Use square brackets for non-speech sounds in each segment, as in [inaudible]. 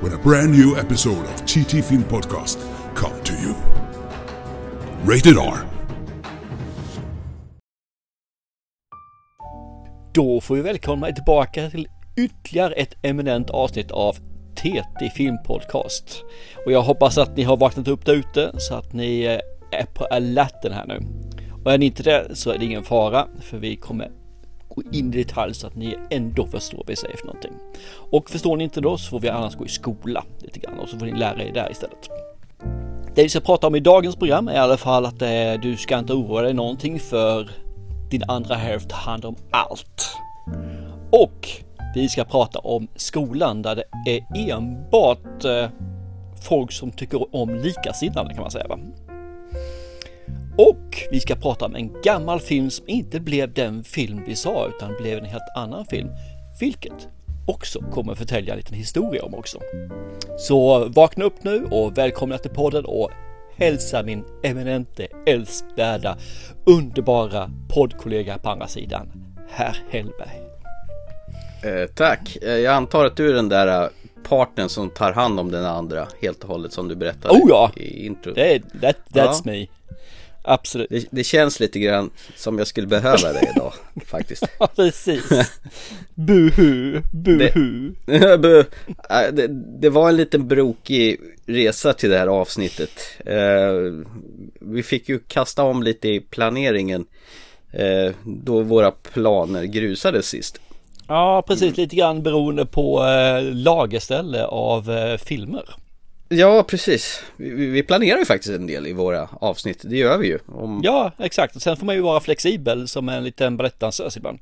when a brand new episode of TT Film Podcast come to you. Rated R. Då får vi välkomna er tillbaka till ytterligare ett eminent avsnitt av TT Filmpodcast. Och jag hoppas att ni har vaknat upp där ute så att ni eh, är på alerten här nu. Och är ni inte det så är det ingen fara för vi kommer gå in i detalj så att ni ändå förstår vad vi säger för någonting. Och förstår ni inte då så får vi annars gå i skola lite grann och så får ni lära er där istället. Det vi ska prata om i dagens program är i alla fall att eh, du ska inte oroa dig någonting för din andra hälft handlar om allt. Och vi ska prata om skolan där det är enbart eh, folk som tycker om likasinnade kan man säga. Va? Och vi ska prata om en gammal film som inte blev den film vi sa utan blev en helt annan film. Vilket också kommer förtälja en liten historia om också. Så vakna upp nu och välkomna till podden och hälsa min eminente, älskvärda, underbara poddkollega på andra sidan, herr Hellberg. Eh, tack. Eh, jag antar att du är den där eh, partnern som tar hand om den andra helt och hållet som du berättade Oh ja! i intro. Det that, that's Ja. me. Absolut. Det, det känns lite grann som jag skulle behöva dig idag [laughs] faktiskt. Ja, precis. [laughs] Buhu, buhu. [laughs] Bu- äh, det, det var en liten brokig resa till det här avsnittet. Eh, vi fick ju kasta om lite i planeringen eh, då våra planer grusades sist. Ja, precis. Lite grann beroende på eh, lagerställe av eh, filmer. Ja, precis. Vi, vi- vi planerar ju faktiskt en del i våra avsnitt. Det gör vi ju. Om, Ja, exakt. Och sen får man ju vara flexibel som en liten balettdansös ibland.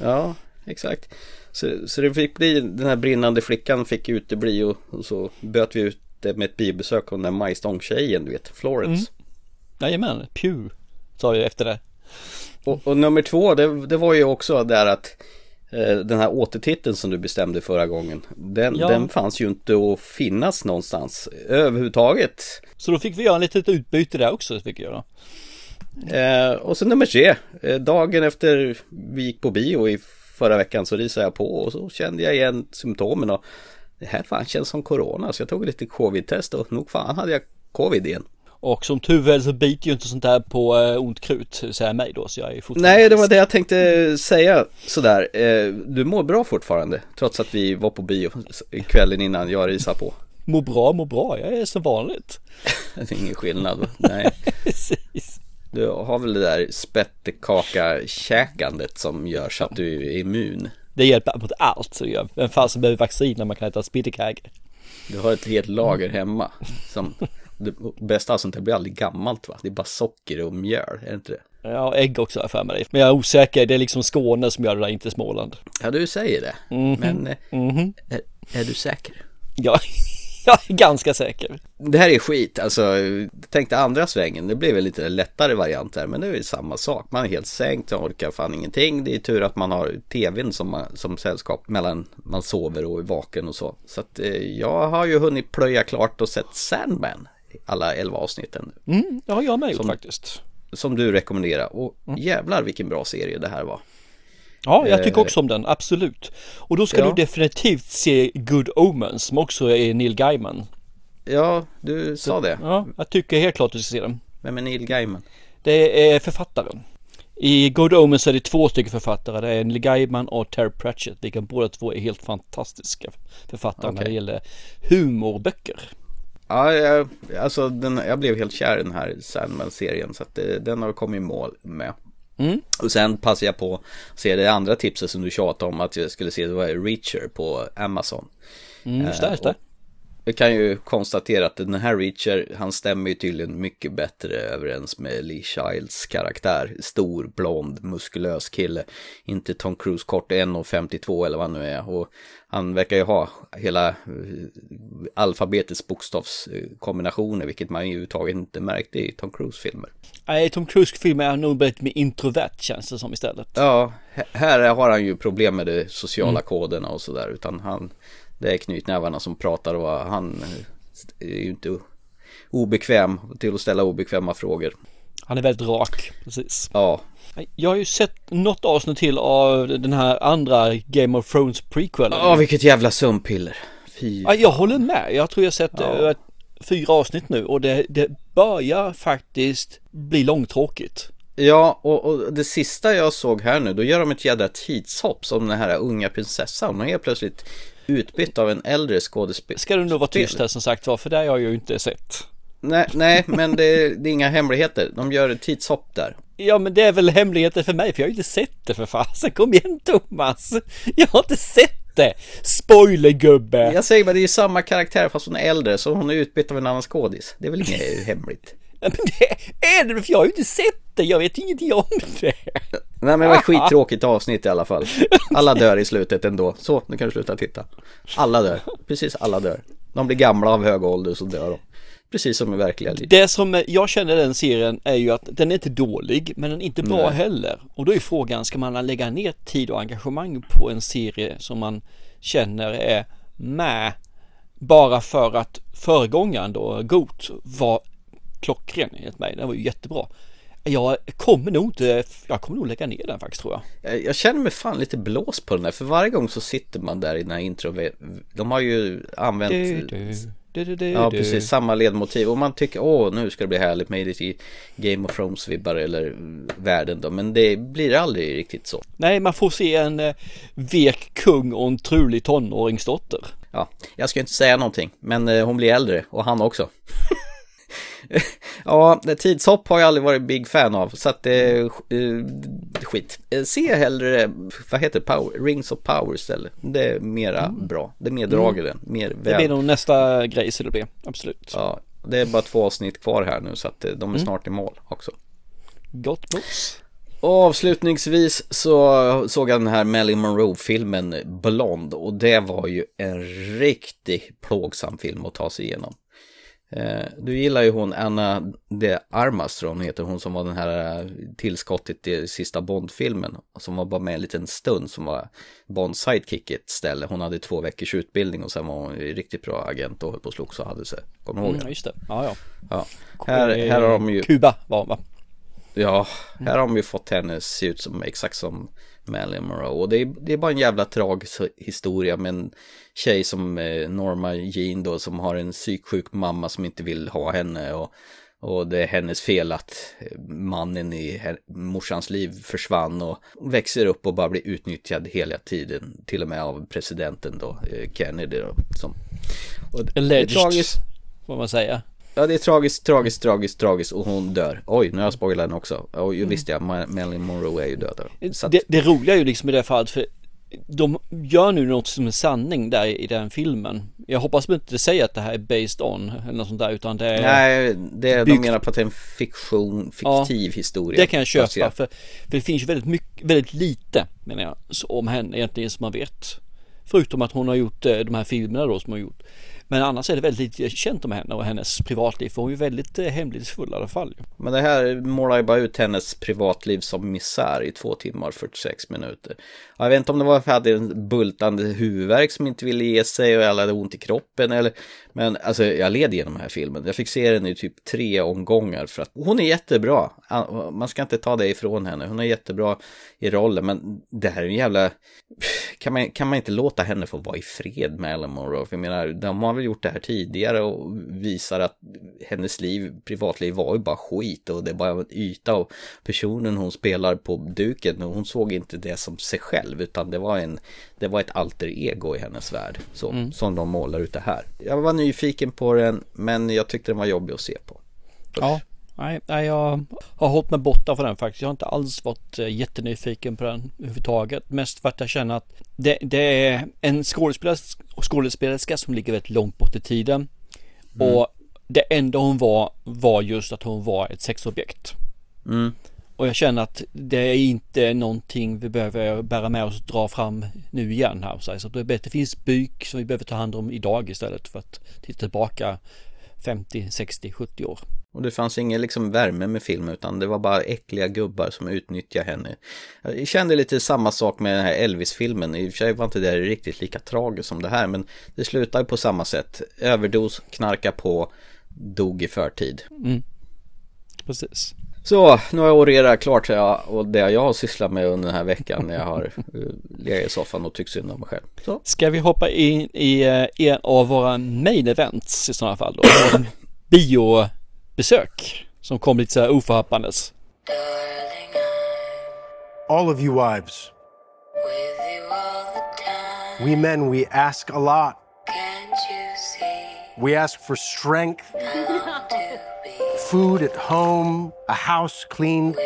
Ja, exakt. Så, så det fick bli, den här brinnande flickan fick utebli och, och så böt vi ut det med ett biobesök av den där majstångstjejen, du vet, Florence. Jajamän, Pew sa jag efter det. Och, och nummer två, det, det var ju också där att den här återtiteln som du bestämde förra gången, den, Ja. den fanns ju inte att finnas någonstans överhuvudtaget. Så då fick vi göra en litet utbyte där också, fick jag. Eh, och så nummer tre, eh, dagen efter vi gick på bio i förra veckan så risade jag på och så kände jag igen symptomen och det här fan känns som corona så jag tog lite covid-test och nog fan hade jag covid igen. Och som tur väl så biter ju inte sånt där på eh, ont krut, säga mig då, så jag är fortfarande Nej, det var det jag tänkte säga sådär. Eh, du mår bra fortfarande trots att vi var på bio kvällen innan jag risade på. Må bra, må bra, jag är som vanligt. [laughs] Det är ingen skillnad. Nej, [laughs] Precis. du har väl det där spettekaka-käkandet som gör så att du är immun. Det hjälper mot allt, så jag. Vem fan som behöver vaccin när man kan äta spittekagge? Du har ett helt lager hemma. Som, det bästa av sånt här blir aldrig gammalt va? Det är bara socker och mjöl, är det inte det? Ja, ägg också har jag för mig. Men jag är osäker, det är liksom Skåne som gör det där, inte Småland. Ja, du säger det. Men eh, är, är du säker? Ja, [laughs] jag är ganska säker. Det här är skit, alltså tänkte andra svängen, det blev en lite lättare variant här men det är ju samma sak. Man är helt sänkt, man orkar fan ingenting. Det är tur att man har tvn som, man- som sällskap mellan man sover och är vaken och så. Så att eh, jag har ju hunnit plöja klart och sett Sandman, alla elva avsnitten. Mm, det har jag med Som- faktiskt. Som du rekommenderar och jävlar vilken bra serie det här var. Ja, jag tycker Eh, också om den, absolut. Och då ska ja. du definitivt se Good Omens, som också är Neil Gaiman. Ja, du sa det. Ja, jag tycker helt klart att du ska se den. Vem är Neil Gaiman? Det är författaren. I Good Omens är det två stycken författare. Det är Neil Gaiman och Terry Pratchett, vilka båda två är helt fantastiska författare när det gäller humorböcker. Ja, jag, alltså den, jag blev helt kär i den här Sandman-serien så att det, den har kommit i mål med. Mm. Och sen passade jag på att se det andra tipset som du tjatade om att jag skulle se, det var Reacher på Amazon. Mm, just det, just det. Jag kan ju konstatera att den här Reacher, han stämmer ju tydligen mycket bättre överens med Lee Childs karaktär. Stor, blond, muskulös kille. Inte Tom Cruise kort, 1,52 eller vad han nu är. Och han verkar ju ha hela eh, alfabetets bokstavskombinationer, vilket man ju överhuvudtaget inte märkte i Tom Cruise-filmer. Nej, Tom Cruise-filmer är nog väldigt mer introvert känns det som istället. Ja, här har han ju problem med de sociala mm. koderna och sådär, utan han, det är knytnävarna som pratar och han är ju inte obekväm till att ställa obekväma frågor. Han är väldigt rak, precis. Ja. Jag har ju sett något avsnitt till av den här andra Game of Thrones prequelen. Ja, vilket jävla sömnpiller. Fy ja, jag håller med. Jag tror jag sett ja. Eh, fyra avsnitt nu och det, det börjar faktiskt bli långtråkigt. Ja, och, och, det sista jag såg här nu, då gör de ett jädra tidshopp som den här unga prinsessan. Hon är helt plötsligt utbytt av en äldre skådespelare. Ska du nog vara tyst här som sagt var, för det har jag ju inte sett. Nej, nej men det, det, är inga hemligheter. De gör ett tidshopp där. Ja, men det är väl hemligheter för mig, för jag har ju inte sett det för fasen. Kom igen Thomas! Jag har inte sett det! Spoilergubbe! Jag säger bara, det är ju samma karaktär fast hon är äldre, så hon är utbytt av en annan skådis. Det är väl inget hemligt. Men [laughs] det är det, för jag har ju inte sett det, jag vet ingenting om det. Nej men det var ett skittråkigt avsnitt i alla fall. Alla dör i slutet ändå. Så, nu kan du sluta titta. Alla dör, precis alla dör. De blir gamla av hög ålder så dör de. Precis som i verkliga livet. Det som jag känner den serien är ju att den är inte dålig, men den är inte bra Nej. heller. Och då är frågan, ska man lägga ner tid och engagemang på en serie som man känner är med bara för att föregångaren då, Goat, var klockren enligt mig. Den var ju jättebra. Jag kommer nog inte, jag kommer nog lägga ner den faktiskt tror jag. Jag känner mig fan lite blås på den där, för varje gång så sitter man där i den här intro. De har ju använt du, du. Du, du, ja, precis. Samma ledmotiv. Och man tycker, åh, nu ska det bli härligt med det i Game of Thrones-vibbar eller världen då. Men det blir aldrig riktigt så. Nej, man får se en eh, vek kung och en trulig tonåringsdotter. Ja, jag ska inte säga någonting, men eh, hon blir äldre och han också. [laughs] [laughs] ja, tidshopp har jag aldrig varit big fan av, så att det är uh, skit. Eh, se hellre, vad heter det, power, Rings of Power istället. Det är mera mm. bra, det är mer dragare, mm. mer väl. Det blir nog nästa grej så det blir, absolut. Ja, det är bara två avsnitt kvar här nu så att eh, de är mm. snart i mål också. Gott mos. Och avslutningsvis så såg jag den här Marilyn Monroe-filmen Blond och det var ju en riktigt plågsam film att ta sig igenom. Eh, du gillar ju hon Anna de Armas tror hon heter, hon som var den här eh, tillskottet i sista Bond-filmen. Som var bara med en liten stund, som var Bonds sidekick ett ställe. Hon hade två veckors utbildning och sen var hon riktigt bra agent och höll på att slogs och hade sig. Kommer du ihåg mm, just det, ja ja. ja. Här, här har de ju... Kuba var va? Ja, här har de ju fått henne se ut som exakt som Marilyn Monroe. Och det är, det är bara en jävla tragisk historia med en tjej som eh, Norma Jean då som har en psyksjuk mamma som inte vill ha henne. Och, och det är hennes fel att eh, mannen i morsans liv försvann och växer upp och bara blir utnyttjad hela tiden. Till och med av presidenten då, eh, Kennedy då. Som, och tragiskt. Får man säga. Ja det är tragiskt, tragiskt, tragiskt, tragiskt och hon dör. Oj, nu har jag spoilat den också. Och mm. visst ja, Marilyn Monroe är ju död. Att... Det, det roliga är ju liksom i det här fallet, för de gör nu något som är sanning där i den filmen. Jag hoppas inte det säger att det här är based on eller något sånt där utan det är Nej, det är, byggt... de menar på att det är en fiktion, fiktiv ja, historia. Det kan jag köpa för, för det finns ju väldigt mycket, väldigt lite menar jag om henne egentligen som man vet. Förutom att hon har gjort eh, de här filmerna då som hon har gjort. Men annars är det väldigt lite känt om henne och hennes privatliv. För hon är ju väldigt eh, hemlighetsfull i alla fall. Men det här målar ju bara ut hennes privatliv som misär i två timmar och 46 minuter. Jag vet inte om det var för att jag hade en bultande huvudvärk som inte ville ge sig och jag hade ont i kroppen eller men alltså jag led igenom den här filmen. Jag fick se den i typ tre omgångar för att hon är jättebra. Man ska inte ta det ifrån henne. Hon är jättebra i rollen men det här är en jävla kan man, kan man inte låta henne få vara i fred med Ellen Monroe? För jag menar, de har väl gjort det här tidigare och visar att hennes liv, privatliv var ju bara skit och det är bara en yta och personen hon spelar på duken, hon såg inte det som sig själv utan det var en, det var ett alter ego i hennes värld, så, mm. som de målar ut det här. Jag var nyfiken på den, men jag tyckte den var jobbig att se på. Ja, Nej, nej, jag har hållit mig borta från den faktiskt. Jag har inte alls varit eh, jättenyfiken på den överhuvudtaget. Mest för att jag känner att det, det är en skådespelare skådespelerska som ligger väldigt långt bort i tiden. Mm. Och det enda hon var var just att hon var ett sexobjekt. Mm. Och jag känner att det är inte någonting vi behöver bära med oss och dra fram nu igen här. Så det, det finns byk som vi behöver ta hand om idag istället för att titta tillbaka 50, 60, 70 år. Och det fanns ingen liksom värme med filmen utan det var bara äckliga gubbar som utnyttjade henne. Jag kände lite samma sak med den här Elvis-filmen. I och för sig var inte det riktigt lika tragiskt som det här men det slutade på samma sätt. Överdos, knarka på, dog i förtid. Mm. Precis. Så, nu har jag orerat klart jag, och det jag har sysslat med under den här veckan när jag har uh, legat i soffan och tyckt synd om mig själv. Så. Ska vi hoppa in i uh, en av våra main events i sådana fall då? biobesök som kom lite så här oförhappandes. All of you wives. We men, we ask a lot. We ask for strength, food at home, a house cleaned,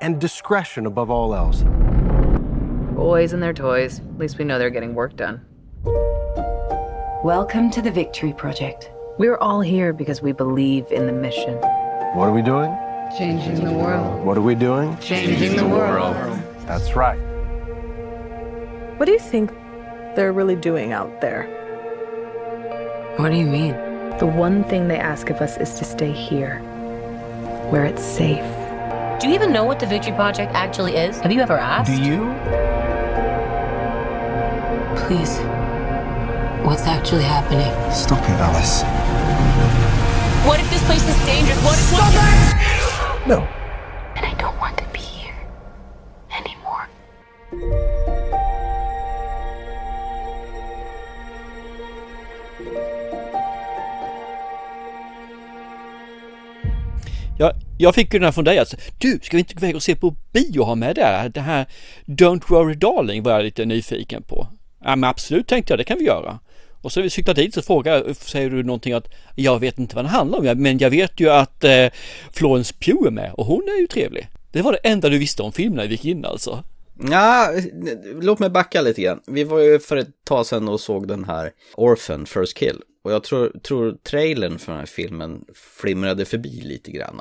and discretion above all else. Boys and their toys. At least we know they're getting work done. Welcome to the Victory Project. We're all here because we believe in the mission. What are we doing? Changing the world. What are we doing? Changing the world. That's right. What do you think they're really doing out there? What do you mean? The one thing they ask of us is to stay here, where it's safe. Do you even know what the Victory Project actually is? Have you ever asked? Do you? Please. What's actually happening? Stop it, Alice. What if this place is dangerous? What if Stop it! No. Jag, fick ju den här från dig alltså. Du, ska vi inte gå iväg och se på bio och ha med det? här? Det här Don't Worry Darling var jag lite nyfiken på. Ja men absolut tänkte jag, det kan vi göra. Och så när vi cyklat dit så frågar, säger du någonting att jag vet inte vad den handlar om, men jag vet ju att eh, Florence Pugh är med och hon är ju trevlig. Det var det enda du visste om filmen när vi gick in alltså. Ja, låt mig backa lite grann. Vi var ju för ett tag sedan och såg den här Orphan First Kill. Och jag tror, tror trailern för den här filmen flimrade förbi lite grann.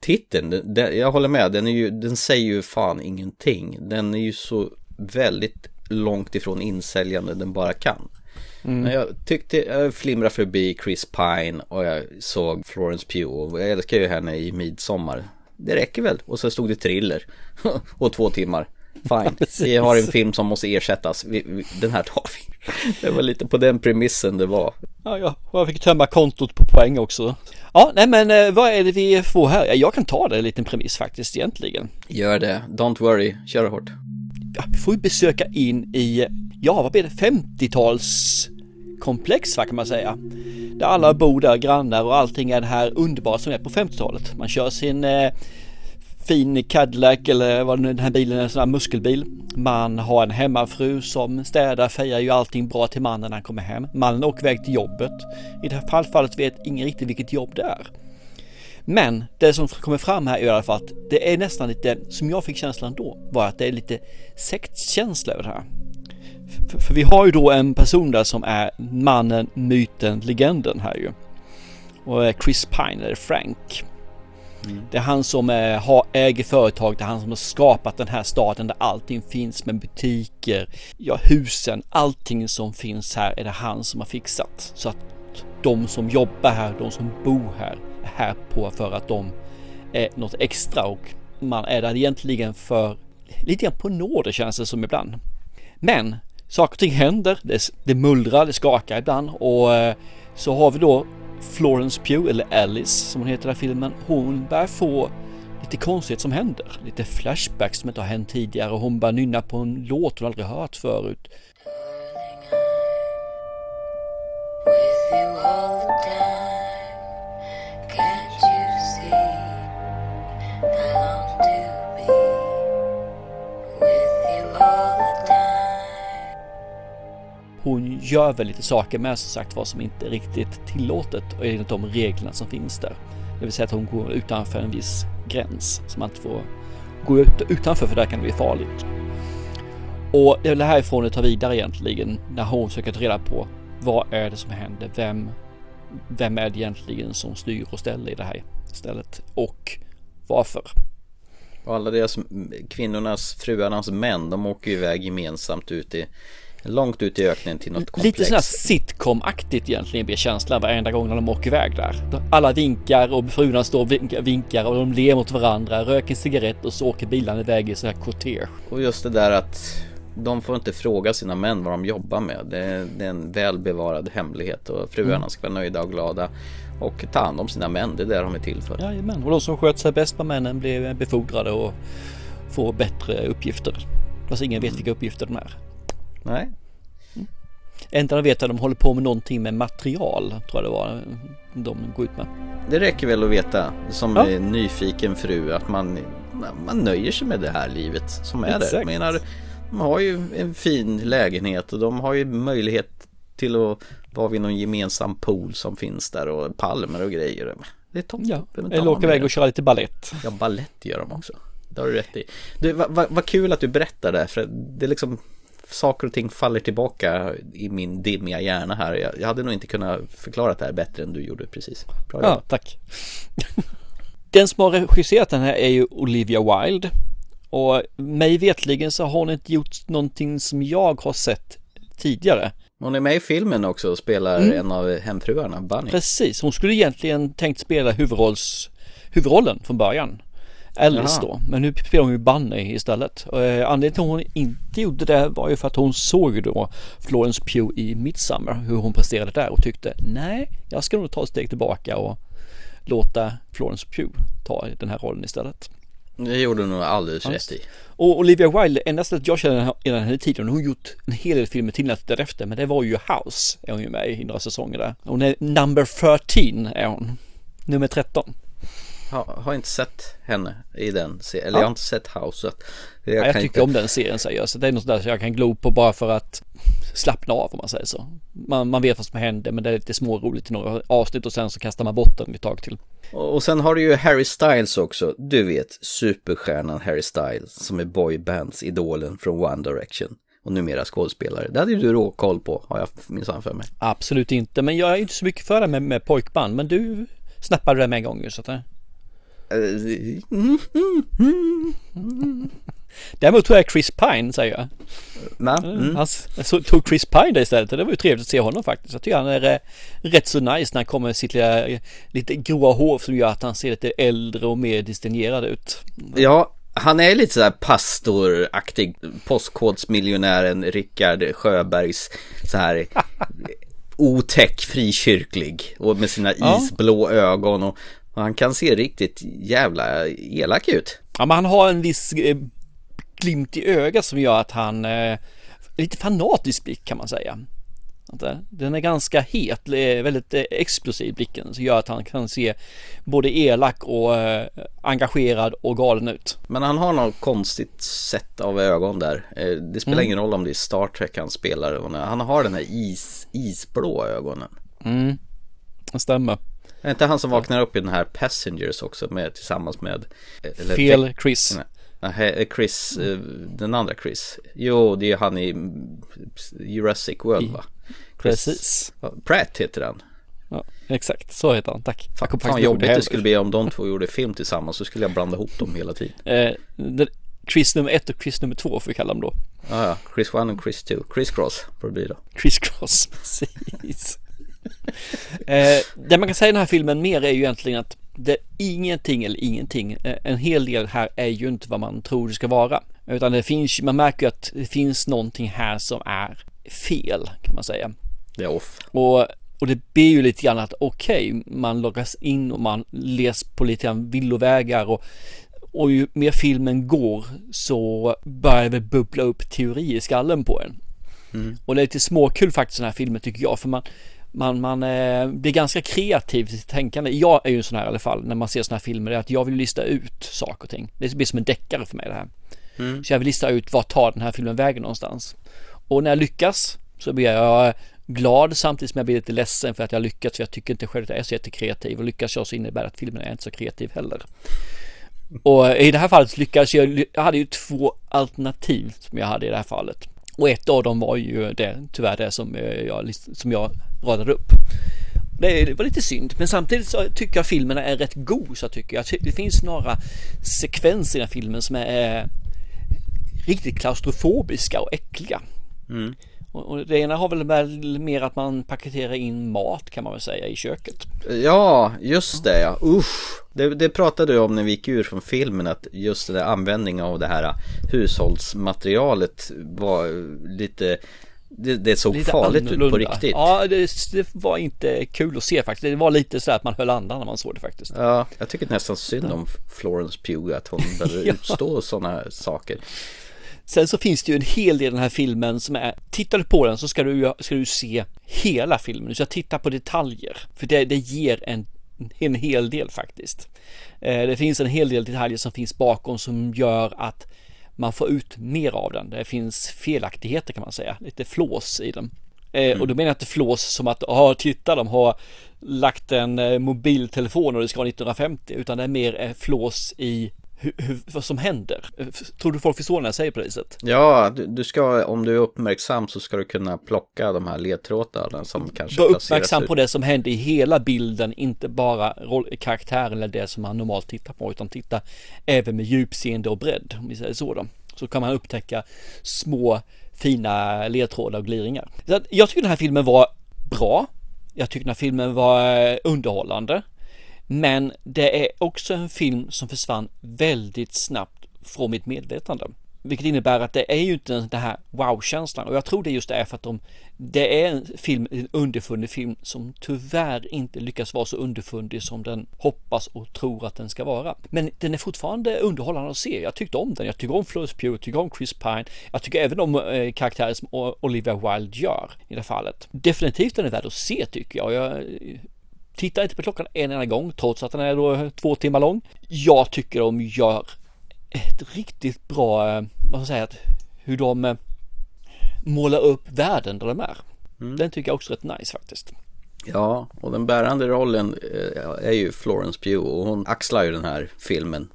Titeln, den, jag håller med, den, är ju, den säger ju fan ingenting. Den är ju så väldigt långt ifrån insäljande den bara kan. Mm. Men jag tyckte, jag flimrade förbi Chris Pine och jag såg Florence Pugh och jag älskar ju henne i Midsommar. Det räcker väl? Och så stod det thriller [laughs] och två timmar. Fine, [laughs] vi har en film som måste ersättas, vi, vi, den här tar vi. Det var lite på den premissen det var. Ja, ja, och jag fick tömma kontot på poäng också. Ja, nej men eh, vad är det vi får här? Jag kan ta det en liten premiss faktiskt egentligen. Gör det, don't worry, kör hårt. Ja, vi får ju besöka in i, ja vad blir det, 50-tals komplex kan man säga. Där alla bor där, grannar och allting är det här underbara som är på 50-talet. Man kör sin eh, fin Cadillac eller vad den här bilen är, en sån här muskelbil. Man har en hemmafru som städar, fejar ju allting bra till mannen när han kommer hem. Mannen åker iväg till jobbet. I det här fallet vet ingen riktigt vilket jobb det är. Men det som kommer fram här är i alla fall att det är nästan lite, som jag fick känslan då, var att det är lite sektkänsla över det här. För, för vi har ju då en person där som är mannen, myten, legenden här ju. Och eh, Chris Pine, eller Frank. Mm. Det är han som är, har, äger företag, det är han som har skapat den här staden där allting finns med butiker, ja husen, allting som finns här är det han som har fixat. Så att de som jobbar här, de som bor här, är här på för att de är något extra och man är där egentligen för lite grann på nåder känns det som ibland. Men saker och ting händer, det, det mullrar, det skakar ibland och eh, så har vi då Florence Pugh, eller Alice som hon heter i den här filmen, hon börjar få lite konstigt som händer. Lite flashbacks som inte har hänt tidigare och hon börjar nynna på en låt hon aldrig hört förut. Hon gör väl lite saker med som sagt vad som inte är riktigt tillåtet och enligt de reglerna som finns där. Det vill säga att hon går utanför en viss gräns som man inte får gå ut utanför för där kan det bli farligt. Och det är väl härifrån det tar vidare egentligen när hon försöker ta reda på vad är det som händer? Vem, vem är det egentligen som styr och ställer i det här stället? Och varför? Och alla deras mm, kvinnornas, fruarnas män, de åker ju iväg gemensamt ut i Långt ut i öknen till något komplex. Lite sådär sitcom-aktigt egentligen blir känslan varenda gång när de åker iväg där. Alla vinkar och fruarna står och vinkar och de ler mot varandra, röker en cigarett och så åker bilarna iväg i sån här kortege. Och just det där att de får inte fråga sina män vad de jobbar med. Det är, det är en välbevarad hemlighet och fruarna mm. ska vara nöjda och glada och ta hand om sina män. Det är det de är till för. Jajamän, och de som sköter sig bäst på männen blir befordrade och får bättre uppgifter. Fast ingen vet vilka uppgifter de är. Nej. Enda de vet att de håller på med någonting med material, tror jag det var, de går ut med. Det räcker väl att veta som ja. nyfiken fru att man, man nöjer sig med det här livet som är Exakt. det. Jag menar, de har ju en fin lägenhet och de har ju möjlighet till att vara vid någon gemensam pool som finns där och palmer och grejer. Det är toppen. Ja, eller åka iväg och köra lite ballett. Ja, ballett gör de också. Det har du rätt i. Du, vad va, va kul att du berättar det, för det är liksom saker och ting faller tillbaka i min dimmiga hjärna här. Jag, jag hade nog inte kunnat förklara det här bättre än du gjorde precis. Bra ja, tack. [laughs] den som har regisserat den här är ju Olivia Wilde. Och mig vetligen så har hon inte gjort någonting som jag har sett tidigare. Hon är med i filmen också och spelar mm. en av hemfruarna, Bunny. Precis, hon skulle egentligen tänkt spela huvudrolls, huvudrollen från början. Alice Jaha. då. Men nu spelar hon ju Bunny istället. Eh, anledningen till att hon inte gjorde det var ju för att hon såg då Florence Pugh i Midsummer, hur hon presterade där och tyckte nej, jag ska nog ta ett steg tillbaka och låta Florence Pugh ta den här rollen istället. Det gjorde hon nog alldeles rätt i. Och Olivia Wilde, enda stället jag känner i den här tiden, hon har gjort en hel del filmer till därefter, men det var ju House, är hon ju med i några säsonger där. Hon är number 13 är hon, nummer 13 har, har inte sett henne i den serien, eller ja. jag har inte sett House. Jag, ja, jag tycker inte... om den serien säger jag, så det är något där jag kan glo på bara för att slappna av om man säger så. Man, man vet vad som händer men det är lite småroligt i några avsnitt och sen så kastar man bort den ett tag till. Och sen har du ju Harry Styles också, du vet superstjärnan Harry Styles som är boybands-idolen från One Direction och numera skådespelare. Det hade ju du råkoll på, har jag minsann för mig. Absolut inte, men jag är inte så mycket för det med, med pojkband, men du snappade det med en gång ju så att Däremot tror jag Chris Pine säger jag. Na, mm. Han så tog Chris Pine det istället och det var ju trevligt att se honom faktiskt. Jag tycker han är eh, rätt så nice när han kommer med sitt lilla, lite gråa hår som gör att han ser lite äldre och mer distingerad ut. Ja, han är lite sådär pastoraktig, postkodsmiljonären Rickard Sjöbergs så här [laughs] otäck frikyrklig och med sina ja. isblå ögon och och han kan se riktigt jävla elak ut. Ja, men han har en viss eh, glimt i ögat som gör att han eh, lite fanatisk blick kan man säga. Den är ganska het, eh, väldigt eh, explosiv blicken, så gör att han kan se både elak och eh, engagerad och galen ut. Men han har något konstigt sätt av ögon där. Det spelar mm. ingen roll om det är Star Trek han spelar. Han har den här is, isblå ögonen. Mm, det stämmer. Är inte han som vaknar upp i den här Passengers också med, tillsammans med eller, Fel Chris. Nej, Chris, eh, den andra Chris. Jo, det är han i Jurassic World va? Chris, Precis. Pratt heter han. Ja, exakt, så heter han, tack. Fan, fan jobbigt det skulle bli om de två gjorde film tillsammans så skulle jag blanda ihop dem hela tiden. [laughs] Eh, Chris nummer ett och Chris nummer två får vi kalla dem då. Ja, ja, Chris one och Chris two, Chris cross får det bli då. Chris cross, [laughs] precis [laughs] eh, det man kan säga i den här filmen mer är ju egentligen att det är ingenting eller ingenting. Eh, en hel del här är ju inte vad man tror det ska vara. Utan det finns, man märker ju att det finns någonting här som är fel kan man säga. Det är off. Och, och det blir ju lite grann att okej, okay, man loggas in och man les på lite grann villovägar och och ju mer filmen går så börjar det bubbla upp teori i skallen på en. Mm. Och det är lite småkul faktiskt den här filmen tycker jag för man man, man eh, blir ganska kreativ i sitt tänkande. Jag är ju en sån här i alla fall när man ser såna här filmer, att jag vill lista ut saker och ting. Det blir som en deckare för mig det här. Mm. Så jag vill lista ut vart tar den här filmen vägen någonstans. Och när jag lyckas så blir jag glad samtidigt som jag blir lite ledsen för att jag lyckats för jag tycker inte själv att jag är så jättekreativ och lyckas jag så innebär det att filmen är inte så kreativ heller. Och i det här fallet lyckades jag, jag hade ju två alternativ som jag hade i det här fallet. Och ett av dem var ju det, tyvärr det som eh, jag, som jag radade upp. Det var lite synd, men samtidigt så tycker jag filmerna är rätt god så tycker jag. Det finns några sekvenser i den här filmen som är eh, riktigt klaustrofobiska och äckliga. Mm. Och det ena har väl mer att man paketerar in mat kan man väl säga i köket. Ja, just det ja. Usch. Det, det pratade du om när vi gick ur från filmen att just den där användningen av det här hushållsmaterialet var lite det, det såg lite farligt annorlunda. ut på riktigt. Ja, det, det, var inte kul att se faktiskt. Det var lite så att man höll andan när man såg det faktiskt. Ja, jag tycker nästan synd om Florence Pugh att hon behöver [laughs] ja. utstå sådana saker. Sen så finns det ju en hel del i den här filmen som är, tittar du på den så ska du, ska du se hela filmen, du ska titta på detaljer. För det, det ger en, en hel del faktiskt. Eh, det finns en hel del detaljer som finns bakom som gör att man får ut mer av den. Det finns felaktigheter kan man säga, lite flås i den. Eh, mm. Och då menar jag inte flås som att, ja titta de har lagt en eh, mobiltelefon och det ska vara 1950 utan det är mer flås i hur, hur, vad som händer. Tror du folk förstår när jag säger på det sättet? Ja, du, du, ska, om du är uppmärksam så ska du kunna plocka de här ledtrådarna som kanske Var uppmärksam på det som händer i hela bilden, inte bara roll, karaktären eller det som man normalt tittar på, utan titta även med djupseende och bredd, om vi säger så då. Så kan man upptäcka små fina ledtrådar och gliringar. Så jag tycker den här filmen var bra. Jag tycker den här filmen var eh, underhållande. Men det är också en film som försvann väldigt snabbt från mitt medvetande. Vilket innebär att det är ju inte den här wow-känslan och jag tror det just är för att de, det är en film, en underfundig film som tyvärr inte lyckas vara så underfundig som den hoppas och tror att den ska vara. Men den är fortfarande underhållande att se. Jag tyckte om den. Jag tycker om Florence Pugh, jag tycker om Chris Pine. Jag tycker även om eh, karaktärer som Olivia Wilde gör i det fallet. Definitivt den är värd att se tycker jag. jag Titta inte på klockan en enda gång trots att den är då två timmar lång. Jag tycker de gör ett riktigt bra, eh, vad ska jag säga, hur de eh, målar upp världen där de är. Mm. Den tycker jag också är rätt nice faktiskt. Ja, och den bärande rollen eh, är ju Florence Pugh och hon axlar ju den här filmen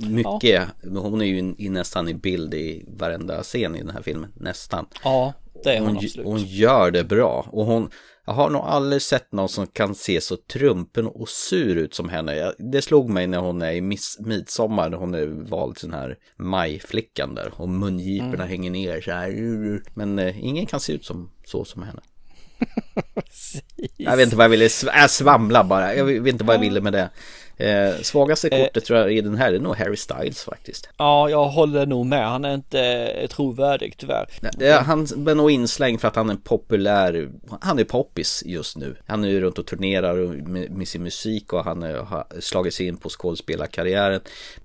mycket. Ja. Hon är ju i, nästan i bild i varenda scen i den här filmen, nästan. Ja, det är hon, hon absolut. Hon gör det bra och hon, jag har nog aldrig sett någon som kan se så trumpen och sur ut som henne. Det slog mig när hon är i miss, midsommar, när hon är vald till den här majflickan där. Och mungiporna mm. hänger ner så här. Men eh, ingen kan se ut som, så som henne. [laughs] jag vet inte vad jag ville, jag svamla bara. Jag vet inte vad jag ville med det. Eh, svagaste eh, kortet eh, tror jag i den här är nog Harry Styles faktiskt. Ja, jag håller nog med. Han är inte eh, trovärdig tyvärr. Nej, han är nog inslängd för att han är populär. Han är poppis just nu. Han är ju runt och turnerar med, sin musik och han har slagit sig in på skådespelarkarriären.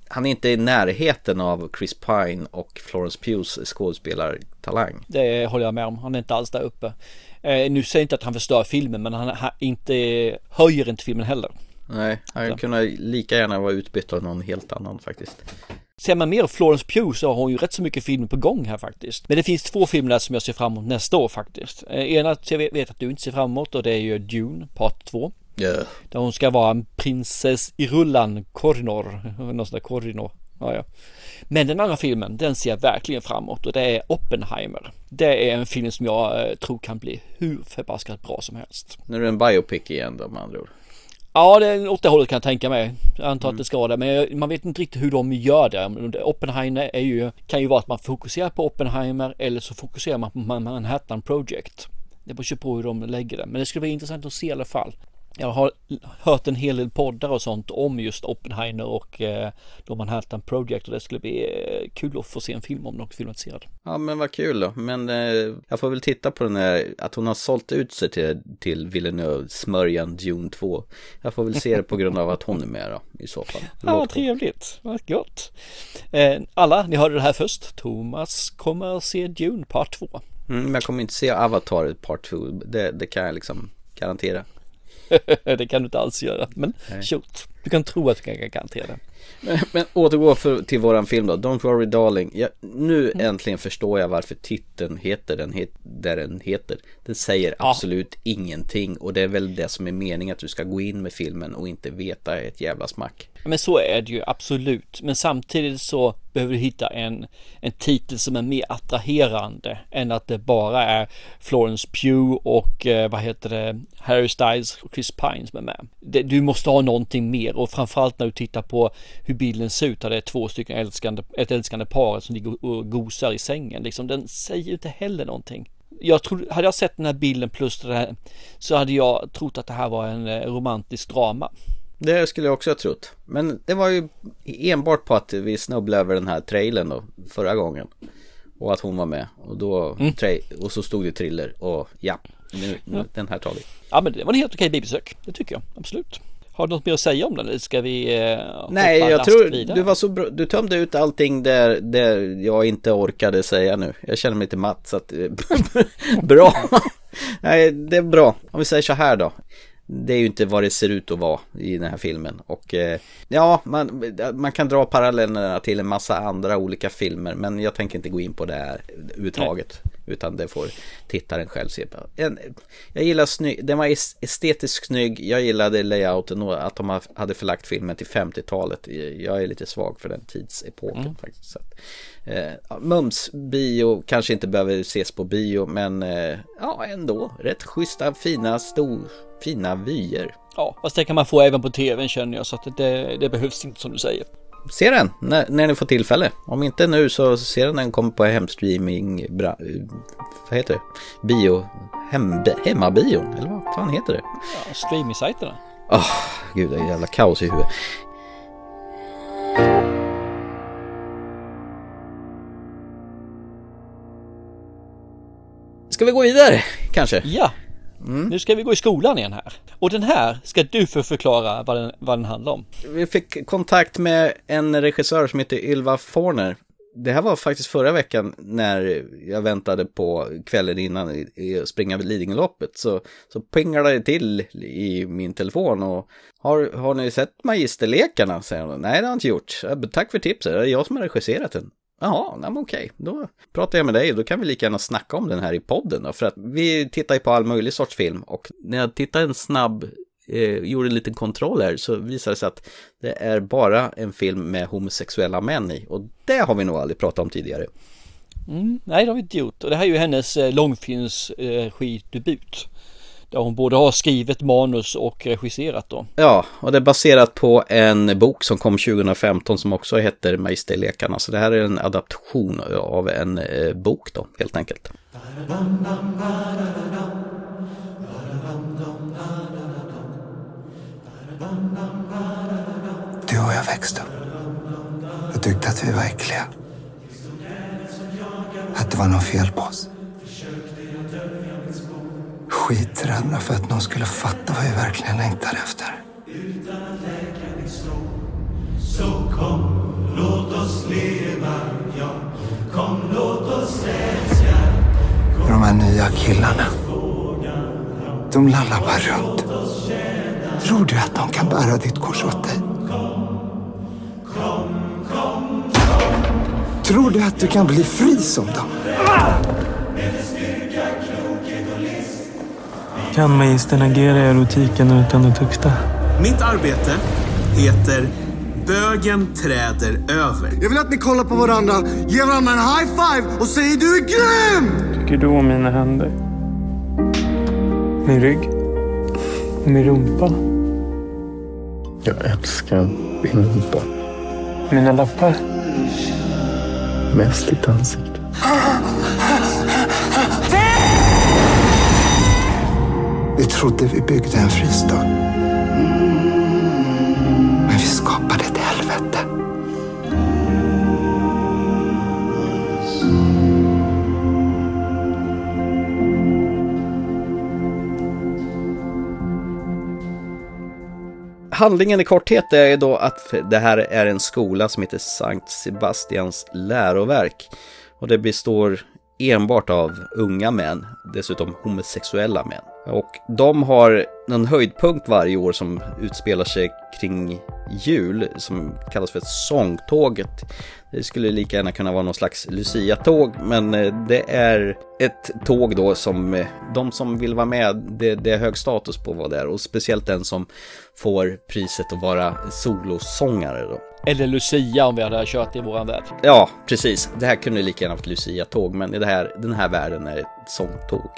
Han är inte i närheten av Chris Pine och Florence Pughs skådespelartalang. Det håller jag med om. Han är inte alls där uppe. Eh, nu säger jag inte att han förstör filmen, men han, han inte, höjer inte filmen heller. Nej, han kunde lika gärna vara utbytt av någon helt annan faktiskt. Ser man mer Florence Pugh så har hon ju rätt så mycket filmer på gång här faktiskt. Men det finns två filmer som jag ser fram emot nästa år faktiskt. Eh, ena jag vet att du inte ser fram emot och det är ju Dune Part 2. Yeah. Där hon ska vara en prinsess i rullan, Kornor, [laughs] någon sån där Kornor. Ja, ja. Men den andra filmen, den ser jag verkligen framåt och det är Oppenheimer. Det är en film som jag eh, tror kan bli hur förbaskat bra som helst. Nu är det en biopic igen då med andra ord. Ja, det är åt det hållet kan jag tänka mig. Jag antar mm. att det ska vara det, men man vet inte riktigt hur de gör det. Oppenheimer är ju, kan ju vara att man fokuserar på Oppenheimer eller så fokuserar man på Manhattan Project. Det beror på hur de lägger det, men det skulle vara intressant att se i alla fall. Jag har hört en hel del poddar och sånt om just Oppenheimer och eh, då Manhattan Project och det skulle bli eh, kul att få se en film om den och filmatiserad. Ja men vad kul då, men eh, jag får väl titta på den här, att hon har sålt ut sig till, till Villeneuve, smörjan Dune 2. Jag får väl se det på grund av att hon är med då, i så fall. ja, vad trevligt, vad gott. Eh, alla, ni hörde det här först, Thomas kommer att se Dune Part 2. Mm, men jag kommer inte se Avatar Part 2, det, det kan jag liksom garantera. [laughs] det kan du inte alls göra, men shoot. Du kan tro att du kan garantera det. Men, men återgå för, till våran film då, Don't Worry Darling. Ja, nu äntligen förstår jag varför titeln heter den het, där den heter. Den säger Ja. absolut ingenting och det är väl det som är meningen att du ska gå in med filmen och inte veta ett jävla smack. Men så är det ju absolut. Men samtidigt så behöver du hitta en, en titel som är mer attraherande än att det bara är Florence Pugh och eh, vad heter det Harry Styles och Chris Pine som är med. Du måste ha någonting mer och framförallt när du tittar på hur bilden ser ut. Där det är två stycken älskande, ett älskande par som ligger och gosar i sängen. Liksom, den säger inte heller någonting. Jag tror, hade jag sett den här bilden plus det här så hade jag trott att det här var en eh, romantisk drama. Det skulle jag också ha trott. Men det var ju enbart på att vi snubblade över den här trailern då, förra gången. Och att hon var med. Och, då, tra- och så stod det thriller och ja, nu, nu, den här tar vi. Ja men det var en helt okej bibesök, det tycker jag absolut. Har du något mer att säga om den eller ska vi eh, Nej, jag tror vidare? du var så bra. Du tömde ut allting där, där jag inte orkade säga nu. Jag känner mig lite matt så att [laughs] bra. Nej, det är bra. Om vi säger så här då. Det är ju inte vad det ser ut att vara i den här filmen och eh, ja, man, man kan dra parallellerna till en massa andra olika filmer men jag tänker inte gå in på det här överhuvudtaget utan det får tittaren själv se. En, jag gillar snygg, den var es- estetiskt snygg, jag gillade layouten och att de ha- hade förlagt filmen till 50-talet. Jag är lite svag för den tidsepoken faktiskt. Så att, eh, Mums bio kanske inte behöver ses på bio men eh, ja ändå rätt schyssta fina stor fina vyer. Ja, fast det kan man få även på tvn känner jag så att det, det behövs inte som du säger. Se den när, när ni får tillfälle. Om inte nu så se den när den kommer på hemstreaming, bra, vad heter det? Bio, hem, hemmabion, eller vad fan heter det? Ja, streamingsajterna. Åh, gud det är jävla kaos i huvudet. Ska vi gå vidare kanske? Ja, Mm. nu ska vi gå i skolan igen här. Och den här ska du få förklara vad den, vad den handlar om. Vi fick kontakt med en regissör som heter Ylva Forner. Det här var faktiskt förra veckan när jag väntade på kvällen innan i, i springa vid Lidingöloppet. Så, så pingade det till i min telefon och har, har ni sett Magisterlekarna? säger hon. Nej, det har jag inte gjort. Tack för tipset, det är jag som har regisserat den. Jaha, nej men okej, då pratar jag med dig och då kan vi lika gärna snacka om den här i podden då. För att vi tittar ju på all möjlig sorts film och när jag tittar en snabb eh, gjorde en liten kontroll här så visade det sig att det är bara en film med homosexuella män i. Och det har vi nog aldrig pratat om tidigare. Mm, nej, det har vi inte gjort. Och det här är ju hennes eh. Där hon både har skrivit manus och regisserat då. Ja, och det är baserat på en bok som kom 2015 som också heter Magisterlekarna. Så det här är en adaption av en eh, bok då, helt enkelt. Du och jag växte upp. Jag tyckte att vi var äckliga. Att det var något fel på oss. Skiträdda för att någon skulle fatta vad vi verkligen längtade efter. De här nya killarna. De lallar bara runt. Tror du att de kan bära ditt kors åt dig? Tror du att du kan bli fri som dem? Kan magistern agera i erotiken utan att tukta? Mitt arbete heter Bögen träder över. Jag vill att ni kollar på varandra, ger varandra en high five och säger du är grym! Tycker du om mina händer? Min rygg? Min rumpa? Jag älskar din rumpa. Mina lappar? Mest ditt ansikte. Vi trodde vi byggde en fristad. Men vi skapade ett helvete. Handlingen i korthet är ju då att det här är en skola som heter Sankt Sebastians läroverk. Och det består enbart av unga män, dessutom homosexuella män. Och de har en höjdpunkt varje år som utspelar sig kring jul som kallas för ett sångtåget. Det skulle lika gärna kunna vara någon slags Lucia-tåg men eh, det är ett tåg då som eh, de som vill vara med, det, det är hög status på att vara där och speciellt den som får priset att vara solosångare då. Eller Lucia om vi hade kört i våran värld. Ja, precis. Det här kunde lika gärna varit Lucia-tåg, men i det här, den här världen är ett sångtåg.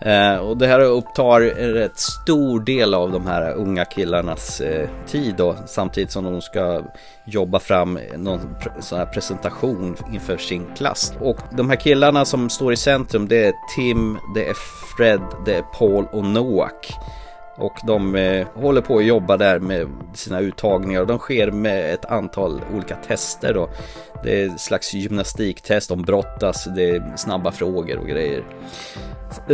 Eh, och det här upptar en rätt stor del av de här unga killarnas eh, tid då, samtidigt som de ska jobba fram någon pr sån här presentation inför sin klass. Och de här killarna som står i centrum, det är Tim, det är Fred, det är Paul och Noak. Och de eh, håller på att jobba där med sina uttagningar och de sker med ett antal olika tester då. Det är ett slags gymnastiktest, de brottas, det är snabba frågor och grejer.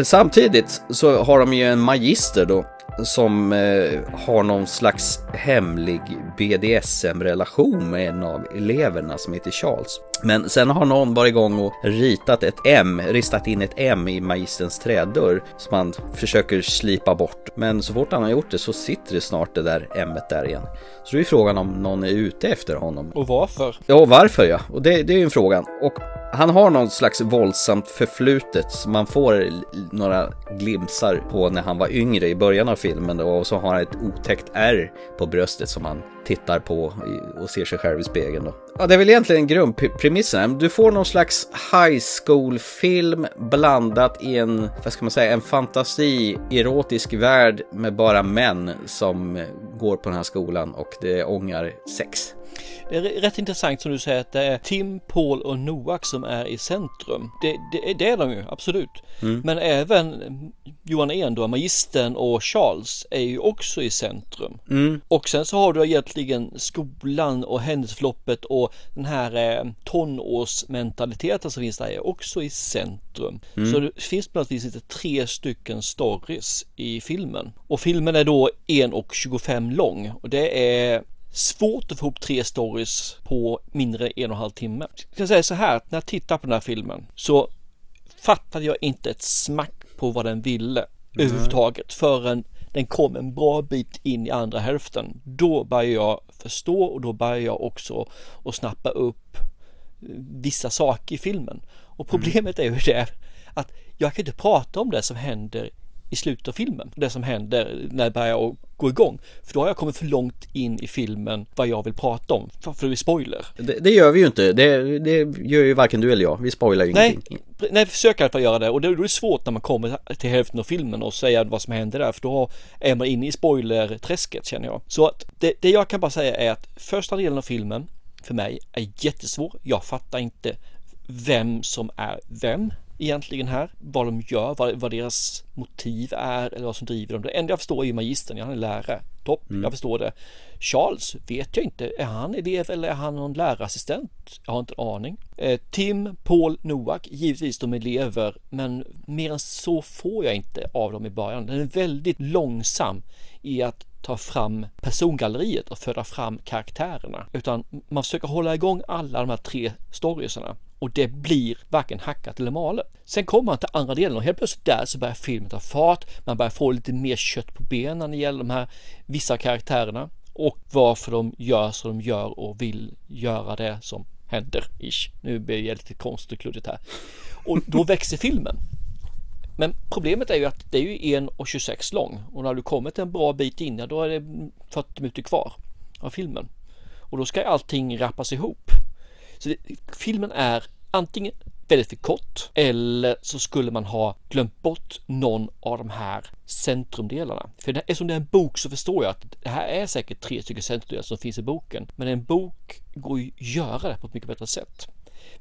Samtidigt så har de ju en magister då som eh, har någon slags hemlig BDSM-relation med en av eleverna som heter Charles. Men sen har någon varit igång och ritat ett M, ristat in ett M i magisterns trädörr som han försöker slipa bort. Men så fort han har gjort det så sitter det snart det där M där igen. Så det är frågan om någon är ute efter honom. Och varför? Ja, varför ja. Och det, det är ju en fråga. Och han har någon slags våldsamt förflutet som man får några glimsar på när han var yngre i början av filmen och så har han ett otäckt R på bröstet som han tittar på och ser sig själv i spegeln då. Ja, det är väl egentligen premissen. Du får någon slags high school-film blandat i en, vad ska man säga, en fantasi-erotisk värld med bara män som går på den här skolan och det ångar sex. Det är rätt intressant som du säger att det är Tim, Paul och Noak som är i centrum. Det, det, det är de ju, absolut. Mm. Men även Johan Ehn magistern och Charles är ju också i centrum. Mm. Och sen så har du egentligen skolan och händelseförloppet och den här eh, tonårsmentaliteten som finns där är också i centrum. Mm. Så det finns på något vis lite tre stycken stories i filmen. Och filmen är då 1.25 lång och det är svårt att få ihop tre stories på mindre en och en halv timme. Jag kan säga så här, när jag tittar på den här filmen så fattade jag inte ett smack på vad den ville mm. överhuvudtaget förrän den kom en bra bit in i andra hälften. Då började jag förstå och då började jag också att snappa upp vissa saker i filmen. Och problemet är ju det att jag kan inte prata om det som händer i slutet av filmen. Det som händer när det börjar gå igång. För då har jag kommit för långt in i filmen vad jag vill prata om. För, för det är spoiler. Det, det, gör vi ju inte. Det, det, gör ju varken du eller jag. Vi spoilar ju nej, ingenting. Nej, vi försöker i alla fall göra det. Och det, då är det svårt när man kommer till hälften av filmen och säga vad som händer där. För då är man inne i spoilerträsket känner jag. Så att det, det jag kan bara säga är att första delen av filmen för mig är jättesvår. Jag fattar inte vem som är vem egentligen här. Vad de gör, vad, vad deras motiv är eller vad som driver dem. Det enda jag förstår är ju magistern, han är lärare. Topp, mm. jag förstår det. Charles vet jag inte. Är han elev eller är han någon lärarassistent? Jag har inte en aning. Eh, Tim, Paul, Noak, givetvis de elever, men mer än så får jag inte av dem i början. Den är väldigt långsam i att ta fram persongalleriet och föra fram karaktärerna. Utan man försöker hålla igång alla de här tre storiesarna och det blir varken hackat eller malet. Sen kommer man till andra delen och helt plötsligt där så börjar filmen ta fart. Man börjar få lite mer kött på benen när det gäller de här vissa karaktärerna och varför de gör som de gör och vill göra det som händer. Ish. Nu blir det lite konstigt och kluddigt här. Och då växer filmen. Men problemet är ju att det är ju 1.26 lång och när du kommit en bra bit in, ja, då är det 40 minuter kvar av filmen. Och då ska allting rappas ihop. Så det, filmen är antingen väldigt för kort eller så skulle man ha glömt bort någon av de här centrumdelarna. För det, eftersom det är en bok så förstår jag att det här är säkert tre stycken centrumdelar som finns i boken. Men en bok går ju att göra det på ett mycket bättre sätt.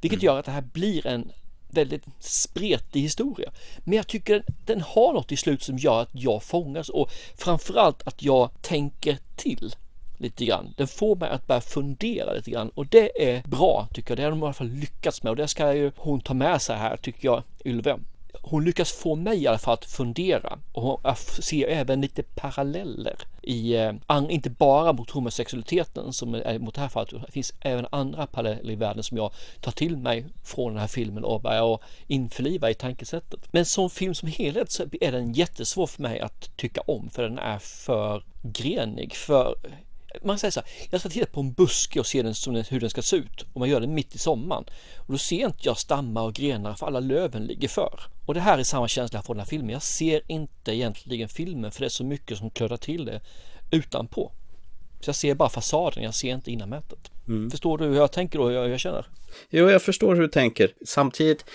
Vilket mm. gör att det här blir en väldigt spretig historia. Men jag tycker den, den har något i slut som gör att jag fångas och framförallt att jag tänker till lite grann. Den får mig att börja fundera lite grann och det är bra tycker jag. Det har de i alla fall lyckats med och det ska ju hon ta med sig här tycker jag, Ylve. hon lyckas få mig i alla fall att fundera och jag ser även lite paralleller i, eh, inte bara mot homosexualiteten som är mot det här fallet, det finns även andra paralleller i världen som jag tar till mig från den här filmen och börjar införliva i tankesättet. Men som film som helhet så är den jättesvår för mig att tycka om för den är för grenig, för man säger så här, jag ska titta på en buske och se den som hur den ska se ut och man gör det mitt i sommaren och då ser inte jag stammar och grenar för alla löven ligger för. Och det här är samma känsla jag får den här filmen. Jag ser inte egentligen filmen för det är så mycket som klödar till det utanpå. Så jag ser bara fasaden, jag ser inte innanmätet. Mm. Förstår du hur jag tänker och hur jag, hur jag känner? Jo, jag förstår hur du tänker. Samtidigt,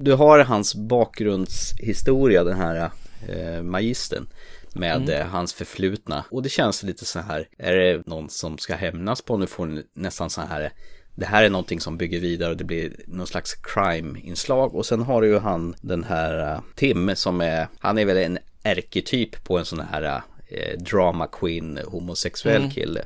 du har hans bakgrundshistoria, den här eh, magistern med mm. Eh, hans förflutna. Och det känns lite så här, är det någon som ska hämnas på nu får nästan så här det här är någonting som bygger vidare och det blir någon slags crime-inslag. Och sen har du ju han den här uh, Tim som är, han är väl en ärketyp på en sån här uh, drama queen homosexuell mm. kille.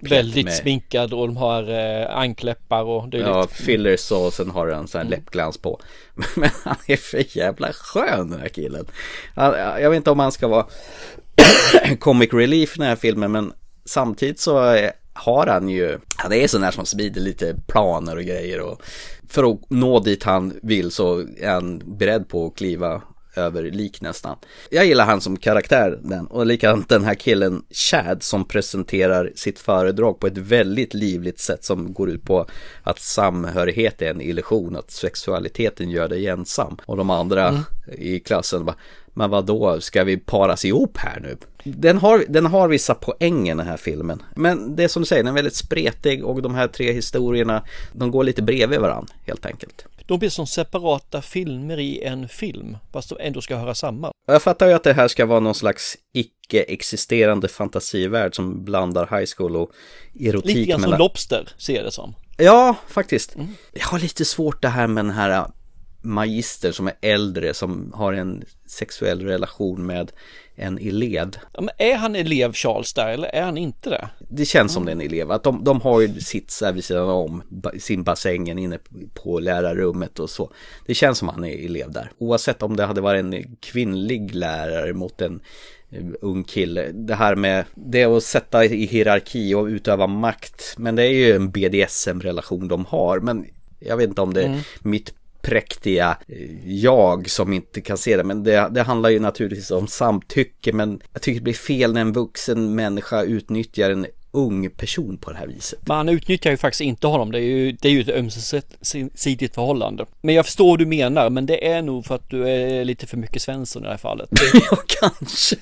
Väldigt med... sminkad och de har eh, ankläppar och dylikt. Ja, fillers och sen har han sån här mm. läppglans på. [laughs] Men han är för jävla skön den här killen. Jag vet inte om han ska vara [coughs] comic relief i den här filmen men samtidigt så har han ju, han är sån där som smider lite planer och grejer och för att nå dit han vill så är han beredd på att kliva över lik nästan. Jag gillar han som karaktär den och likadant den här killen Chad som presenterar sitt föredrag på ett väldigt livligt sätt som går ut på att samhörighet är en illusion, att sexualiteten gör dig ensam och de andra mm. i klassen bara men vad då ska vi paras ihop här nu? Den har, den har vissa poänger den här filmen. Men det är som du säger, den är väldigt spretig och de här tre historierna, de går lite bredvid varandra helt enkelt. De blir som separata filmer i en film, fast de ändå ska höra samman. Jag fattar ju att det här ska vara någon slags icke-existerande fantasivärld som blandar high school och erotik. Lite grann mellan... som Lobster, ser det som. Ja, faktiskt. Mm. Jag har lite svårt det här med den här magister som är äldre som har en sexuell relation med en elev. Ja, men är han elev Charles där eller är han inte det? Det känns som mm. det är en elev. Att de, de har ju sitt så här vid sidan om sin bassängen inne på lärarrummet och så. Det känns som han är elev där. Oavsett om det hade varit en kvinnlig lärare mot en eh, ung kille. Det här med det att sätta i hierarki och utöva makt. Men det är ju en BDSM-relation de har. Men jag vet inte om det är mm. mitt präktiga eh, jag som inte kan se det. Men det, det handlar ju naturligtvis om samtycke. Men jag tycker det blir fel när en vuxen människa utnyttjar en ung person på det här viset. Man utnyttjar ju faktiskt inte honom. Det är ju, det är ju ett ömsesidigt förhållande. Men jag förstår vad du menar, men det är nog för att du är lite för mycket Svensson i det här fallet. [laughs] ja, kanske.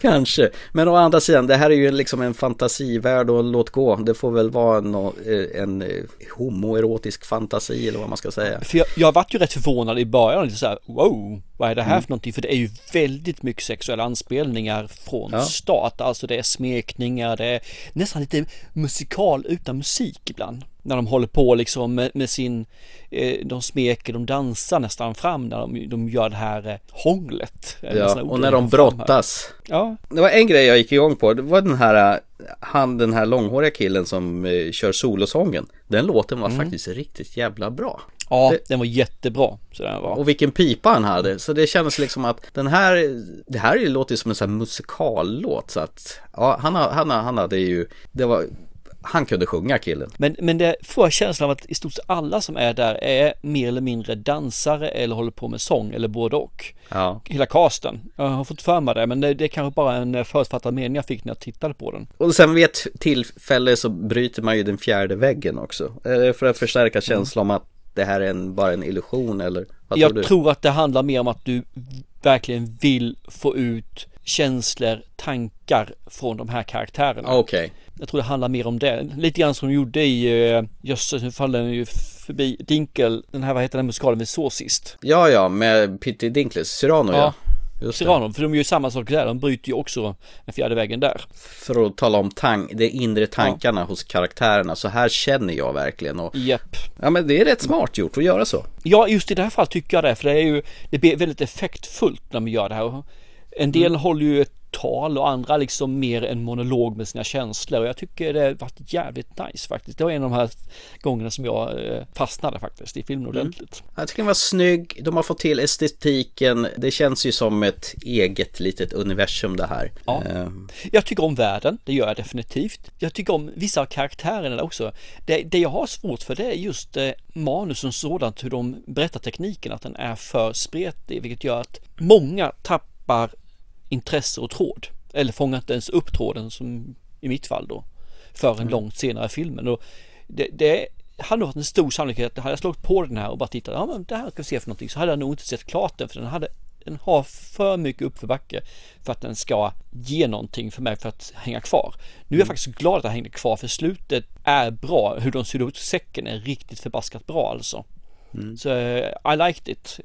Kanske. Men å andra sidan, det här är ju liksom en fantasivärld och låt gå. Det får väl vara en, eh, en eh, homoerotisk fantasi eller vad man ska säga. För jag, jag varit ju rätt förvånad i början, lite så här, wow, vad är det här mm. för någonting? För det är ju väldigt mycket sexuella anspelningar från ja. start. Alltså det är smekningar, det är nästan lite musikal utan musik ibland. När de håller på liksom med, med sin, eh, de smeker, de dansar nästan fram när de, de gör det här eh, hånglet. Ja, och när de brottas. Ja. Det var en grej jag gick igång på, det var den här, eh, han den här långhåriga killen som eh, kör solosången. Den låten var mm. faktiskt riktigt jävla bra. Ja, det, den var jättebra. Så den var. Och vilken pipa han hade. Så det kändes liksom att den här, det här låter som en sån här musikallåt. Så att, ja, han, han, han hade ju, det var han kunde sjunga killen. Men, men det får jag känslan av att i stort sett alla som är där är mer eller mindre dansare eller håller på med sång eller både och. Ja. Hela casten. Jag har fått för mig det men det, det är kanske bara en förutfattad mening jag fick när jag tittade på den. Och sen vid ett tillfälle så bryter man ju den fjärde väggen också. För att förstärka känslan mm. om att det här är en, bara en illusion eller? Vad jag tror, tror att det handlar mer om att du verkligen vill få ut känslor, tankar från de här karaktärerna. Okej. Okay. Jag tror det handlar mer om det. Lite grann som de gjorde i, uh, jösses nu faller den ju förbi, Dinkel, den här vad heter den musikalen vi såg sist? Ja, ja, med Pitti Dinkles, Cyrano ja. ja. Cyrano, för de gör ju samma sak där, de bryter ju också den fjärde vägen där. För att tala om tank, de inre tankarna ja. hos karaktärerna, så här känner jag verkligen och Japp. Ja men det är rätt smart gjort att göra så. Ja, just i det här fallet tycker jag det, för det är ju, det blir väldigt effektfullt när man gör det här. En del mm. håller ju ett tal och andra liksom mer en monolog med sina känslor. Och jag tycker det har varit jävligt nice faktiskt. Det var en av de här gångerna som jag eh, fastnade faktiskt i filmen Mm. ordentligt. Jag tycker den var snygg, de har fått till estetiken, det känns ju som ett eget litet universum det här. Ja. Eh, Jag tycker om världen, det gör jag definitivt. Jag tycker om vissa av karaktärerna också. Det, det jag har svårt för det är just eh, manusen sådant, hur de berättar tekniken, att den är för spretig, vilket gör att många tappar intresse och tråd. Eller fångar inte ens upp tråden som i mitt fall då. För en långt senare i filmen. Och det, det hade nog varit en stor sannolikhet att hade jag slagit på den här och bara tittat, ja men det här ska vi se för någonting, så hade jag nog inte sett klart den för den hade den har för mycket uppförbacke för att den ska ge någonting för mig för att hänga kvar. Nu är jag faktiskt glad att jag hängde kvar för slutet är bra. Hur de sydde ut säcken är riktigt förbaskat bra alltså. Så eh, I liked it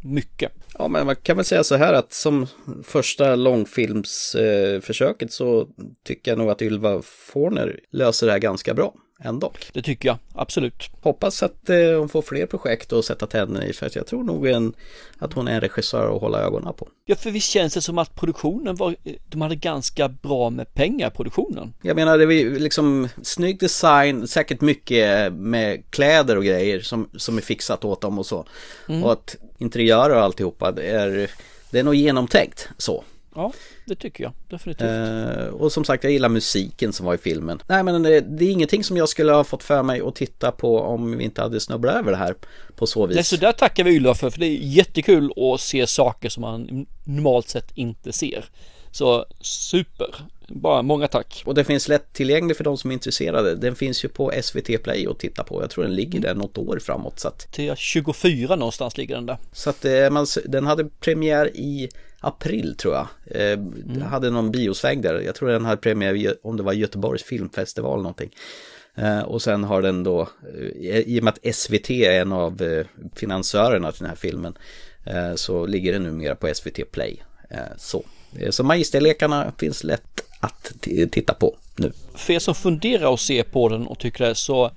mycket. Ja, men man kan väl säga så här att som första långfilmsförsöket så tycker jag nog att Ylva Forner löser det här ganska bra ändå. Det tycker jag, absolut. Hoppas att eh, hon får fler projekt att sätta tänderna i för att jag tror nog en, att hon är en regissör att hålla ögonen på. Ja, för visst känns det som att produktionen var, de hade ganska bra med pengar, produktionen. Jag menar det ju liksom snygg design, säkert mycket med kläder och grejer som, som är fixat åt dem och så. Mm. Och att interiörer och alltihopa, det är, det är nog genomtänkt så. Ja, det tycker jag definitivt. Eh, och som sagt, jag gillar musiken som var i filmen. Nej, men det, det är ingenting som jag skulle ha fått för mig att titta på om vi inte hade snubblat över det här på så vis. Nej, så där tackar vi Ylva för, för det är jättekul att se saker som man normalt sett inte ser. Så super, bara många tack. Och det finns lättillgänglig för de som är intresserade. Den finns ju på SVT Play att titta på. Jag tror den ligger där något år framåt. Så att, Till 24 någonstans ligger den där. så att eh, man, den hade premiär i april tror jag. Eh, Hade någon biosväng där. Jag tror den hade premiär om det var Göteborgs filmfestival någonting. Eh, och sen har den då, eh, i och med att SVT är en av eh, finansiörerna till den här filmen, eh, så ligger den numera på SVT Play. Så. Så Magisterlekarna finns lätt att titta på nu. För er som funderar och ser på den och tycker det så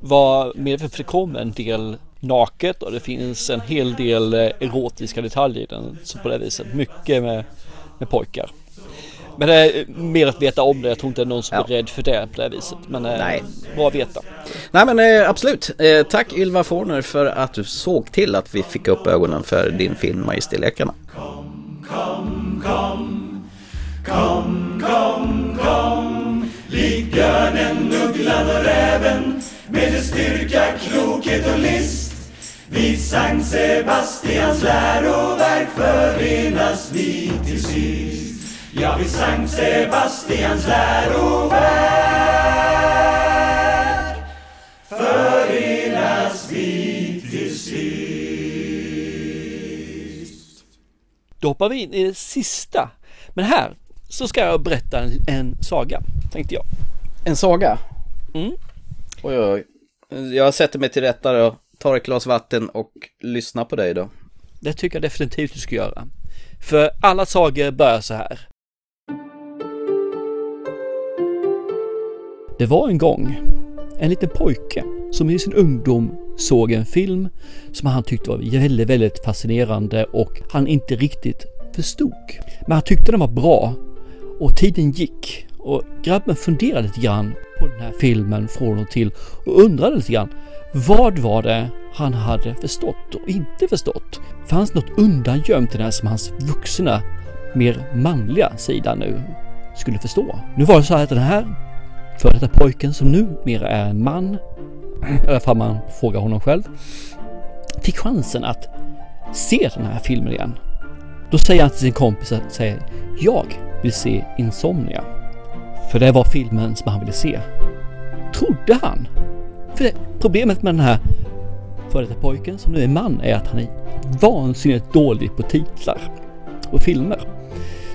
var medveten för det kommer en del naket och det finns en hel del eh, erotiska detaljer i den. Så på det viset, mycket med, med pojkar. Men det är mer att veta om det. Jag tror inte det är någon som är rädd för det på det viset. Men eh, Nej. bra att veta. Nej men eh, absolut. Eh, tack Ylva Forner för att du såg till att vi fick upp ögonen för din film Magisterlekarna. Kom, kom, kom, kom, kom Lik björnen, ugglan och räven Med dess styrka, klokhet och list Vid Sankt Sebastians läroverk förenas vi till sist Ja, vid Sankt Sebastians läroverk förenas vi till sist Då hoppar vi in i det sista. Men här så ska jag berätta en, en saga, tänkte jag. En saga? Mm. Oj, oj, oj. Jag sätter mig till rätta och tar ett glas vatten och lyssnar på dig då. Det tycker jag definitivt du ska göra. För alla sagor börjar så här. Det var en gång en liten pojke som i sin ungdom såg en film som han tyckte var väldigt, väldigt fascinerande och han inte riktigt förstod. Men han tyckte den var bra och tiden gick och grabben funderade lite grann på den här filmen från och till och undrade lite grann vad var det han hade förstått och inte förstått? Fanns något undangömt i den här som hans vuxna, mer manliga sida nu skulle förstå? Nu var det så här att den här för detta pojken som numera är en man, [clears throat] i alla fall man frågar honom själv, fick chansen att se den här filmen igen. Då säger han till sin kompis att säger, jag vill se Insomnia. För det var filmen som han ville se. Trodde han. För problemet med den här före detta pojken som nu är man är att han är vansinnigt dålig på titlar och filmer.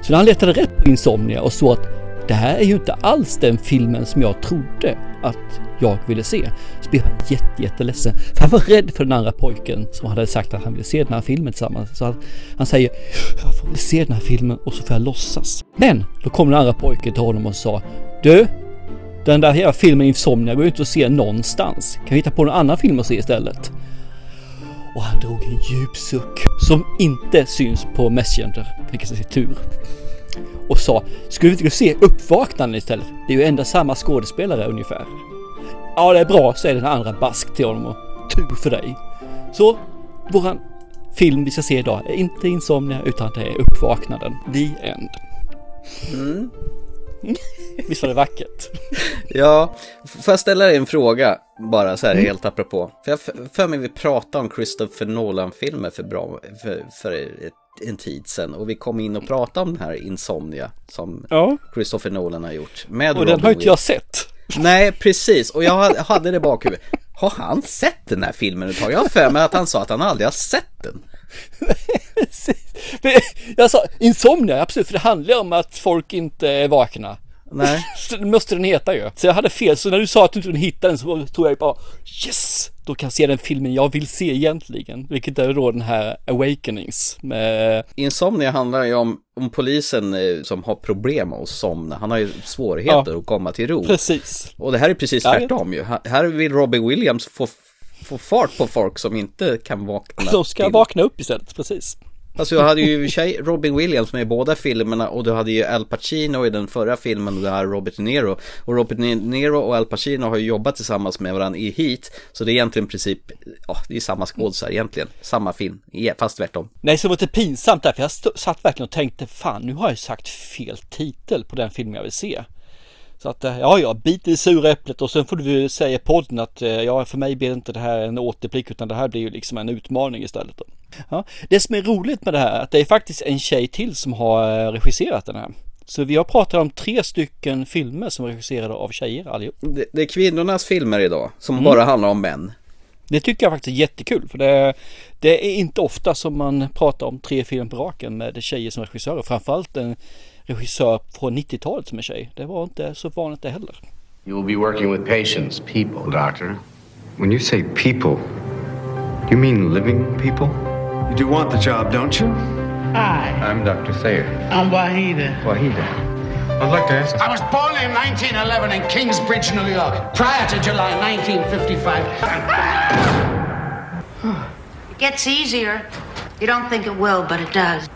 Så när han letade rätt på Insomnia och såg att det här är ju inte alls den filmen som jag trodde att jag ville se. Så blev han jätte, jätteledsen. För han var rädd för den andra pojken som hade sagt att han ville se den här filmen tillsammans. Så han, han säger jag får väl se den här filmen och så får jag låtsas. Men då kom den andra pojken till honom och sa Du, den där hela filmen Insomnia går ju inte att se någonstans. Kan vi hitta på någon annan film att se istället? Och han drog en djup suck som inte syns på Messenger, vilket är tur. och sa Skulle vi inte gå och se Uppvaknande istället? Det är ju ändå samma skådespelare ungefär. Ja, det är bra, säger den andra bask till honom och tur för dig. Så, våran film vi ska se idag är inte Insomnia utan det är Uppvaknaden. The End. Mm. [laughs] Visst var det vackert? Ja, får jag ställa dig en fråga bara så här Mm. helt apropå? För jag för mig vi pratade om Christopher Nolan-filmer för, bra, för, för ett, en tid sedan och vi kom in och pratade om den här Insomnia som Ja. Christopher Nolan har gjort. Med Och den Robin har inte jag sett. Nej, precis. Och jag hade- hade det i bakhuvudet. Har han sett den här filmen ett tag? Jag har för mig att han sa att han aldrig har sett den. [laughs] Jag sa Insomnia, absolut, för det handlar om att folk inte är vakna. Nej. [laughs] Så måste den heta ju. Så jag hade fel, så när du sa att du inte hittade den så tror jag bara Yes! Då kan jag se den filmen jag vill se egentligen. Vilket är då den här Awakenings med... Insomnia handlar ju om, om polisen eh, som har problem att somna. Han har ju svårigheter Ja. att komma till ro. Precis. Och det här är precis Ja, tvärtom ju. Här- Här vill Robbie Williams få, få fart på folk som inte kan vakna De ska till. vakna upp istället, precis. Alltså jag hade ju tjej, Robin Williams med i båda filmerna och du hade ju Al Pacino i den förra filmen och det här Robert De Niro. Och Robert De Niro och Al Pacino har ju jobbat tillsammans med varandra i Heat. Så det är egentligen i princip, ja det är samma skådisar egentligen. Samma film, fast tvärtom. Nej, så det var lite pinsamt där, för jag satt verkligen och tänkte fan, nu har jag sagt fel titel på den film jag vill se. Så att, eh, ja, ja, bit i det sura äpplet och sen får du säga i podden att, eh, ja, för mig blir inte det här en återblick utan det här blir ju liksom en utmaning istället. Då. Ja, det som är roligt med det här, är att det är faktiskt en tjej till som har eh, regisserat den här. Så vi har pratat om tre stycken filmer som är regisserade av tjejer allihop. Det, det är kvinnornas filmer idag som Mm. bara handlar om män. Det tycker jag faktiskt är jättekul för det, det är inte ofta som man pratar om tre filmer på raken med tjejer som regissörer. Framförallt en regissör från 90-talet som är tjej. Det var inte så vanligt det heller. You will be working with patients, people, doctor. When you say people, you mean living people? You do want the job, don't you? Hi. I'm Dr. Thayer. I'm Wahida. Wahida. I'd like to ask. I was born in 1911 in Kingsbridge, New York, prior to July 1955. It gets easier. You don't think it will, but it does.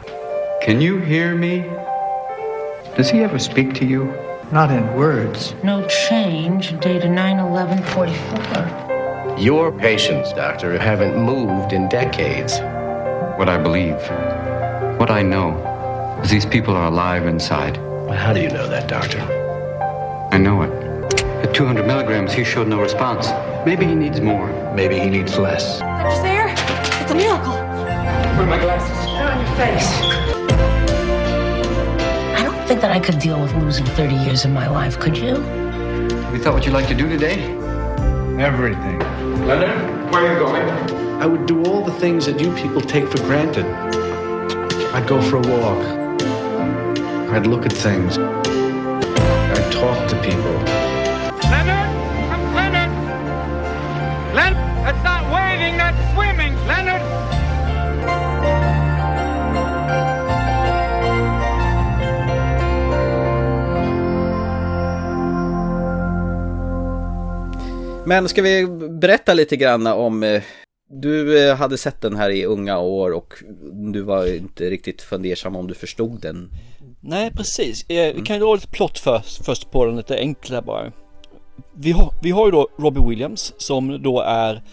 Can you hear me? Does he ever speak to you? Not in words. No change, dated 9 11 44. Your patients, doctor, haven't moved in decades. What I believe, what I know, is these people are alive inside. How do you know that, doctor? I know it. At 200 milligrams, he showed no response. Maybe he needs more. Maybe he needs less. Dr. Sayer, it's a miracle. Where are my glasses? They're on your face. I don't think that I could deal with losing 30 years of my life, could you? Have you thought what you'd like to do today? Everything. Leonard, where are you going? I would do all the things that you people take for granted. I'd go for a walk. I'd look at things. I'd talk to people. Men ska vi berätta lite grann om eh, du eh, hade sett den här i unga år och du var inte riktigt fundersam om du förstod den. Nej, precis. Eh, vi kan ju dra lite plott först, först på den lite enklare bara. Vi har, vi har ju då Robbie Williams som då är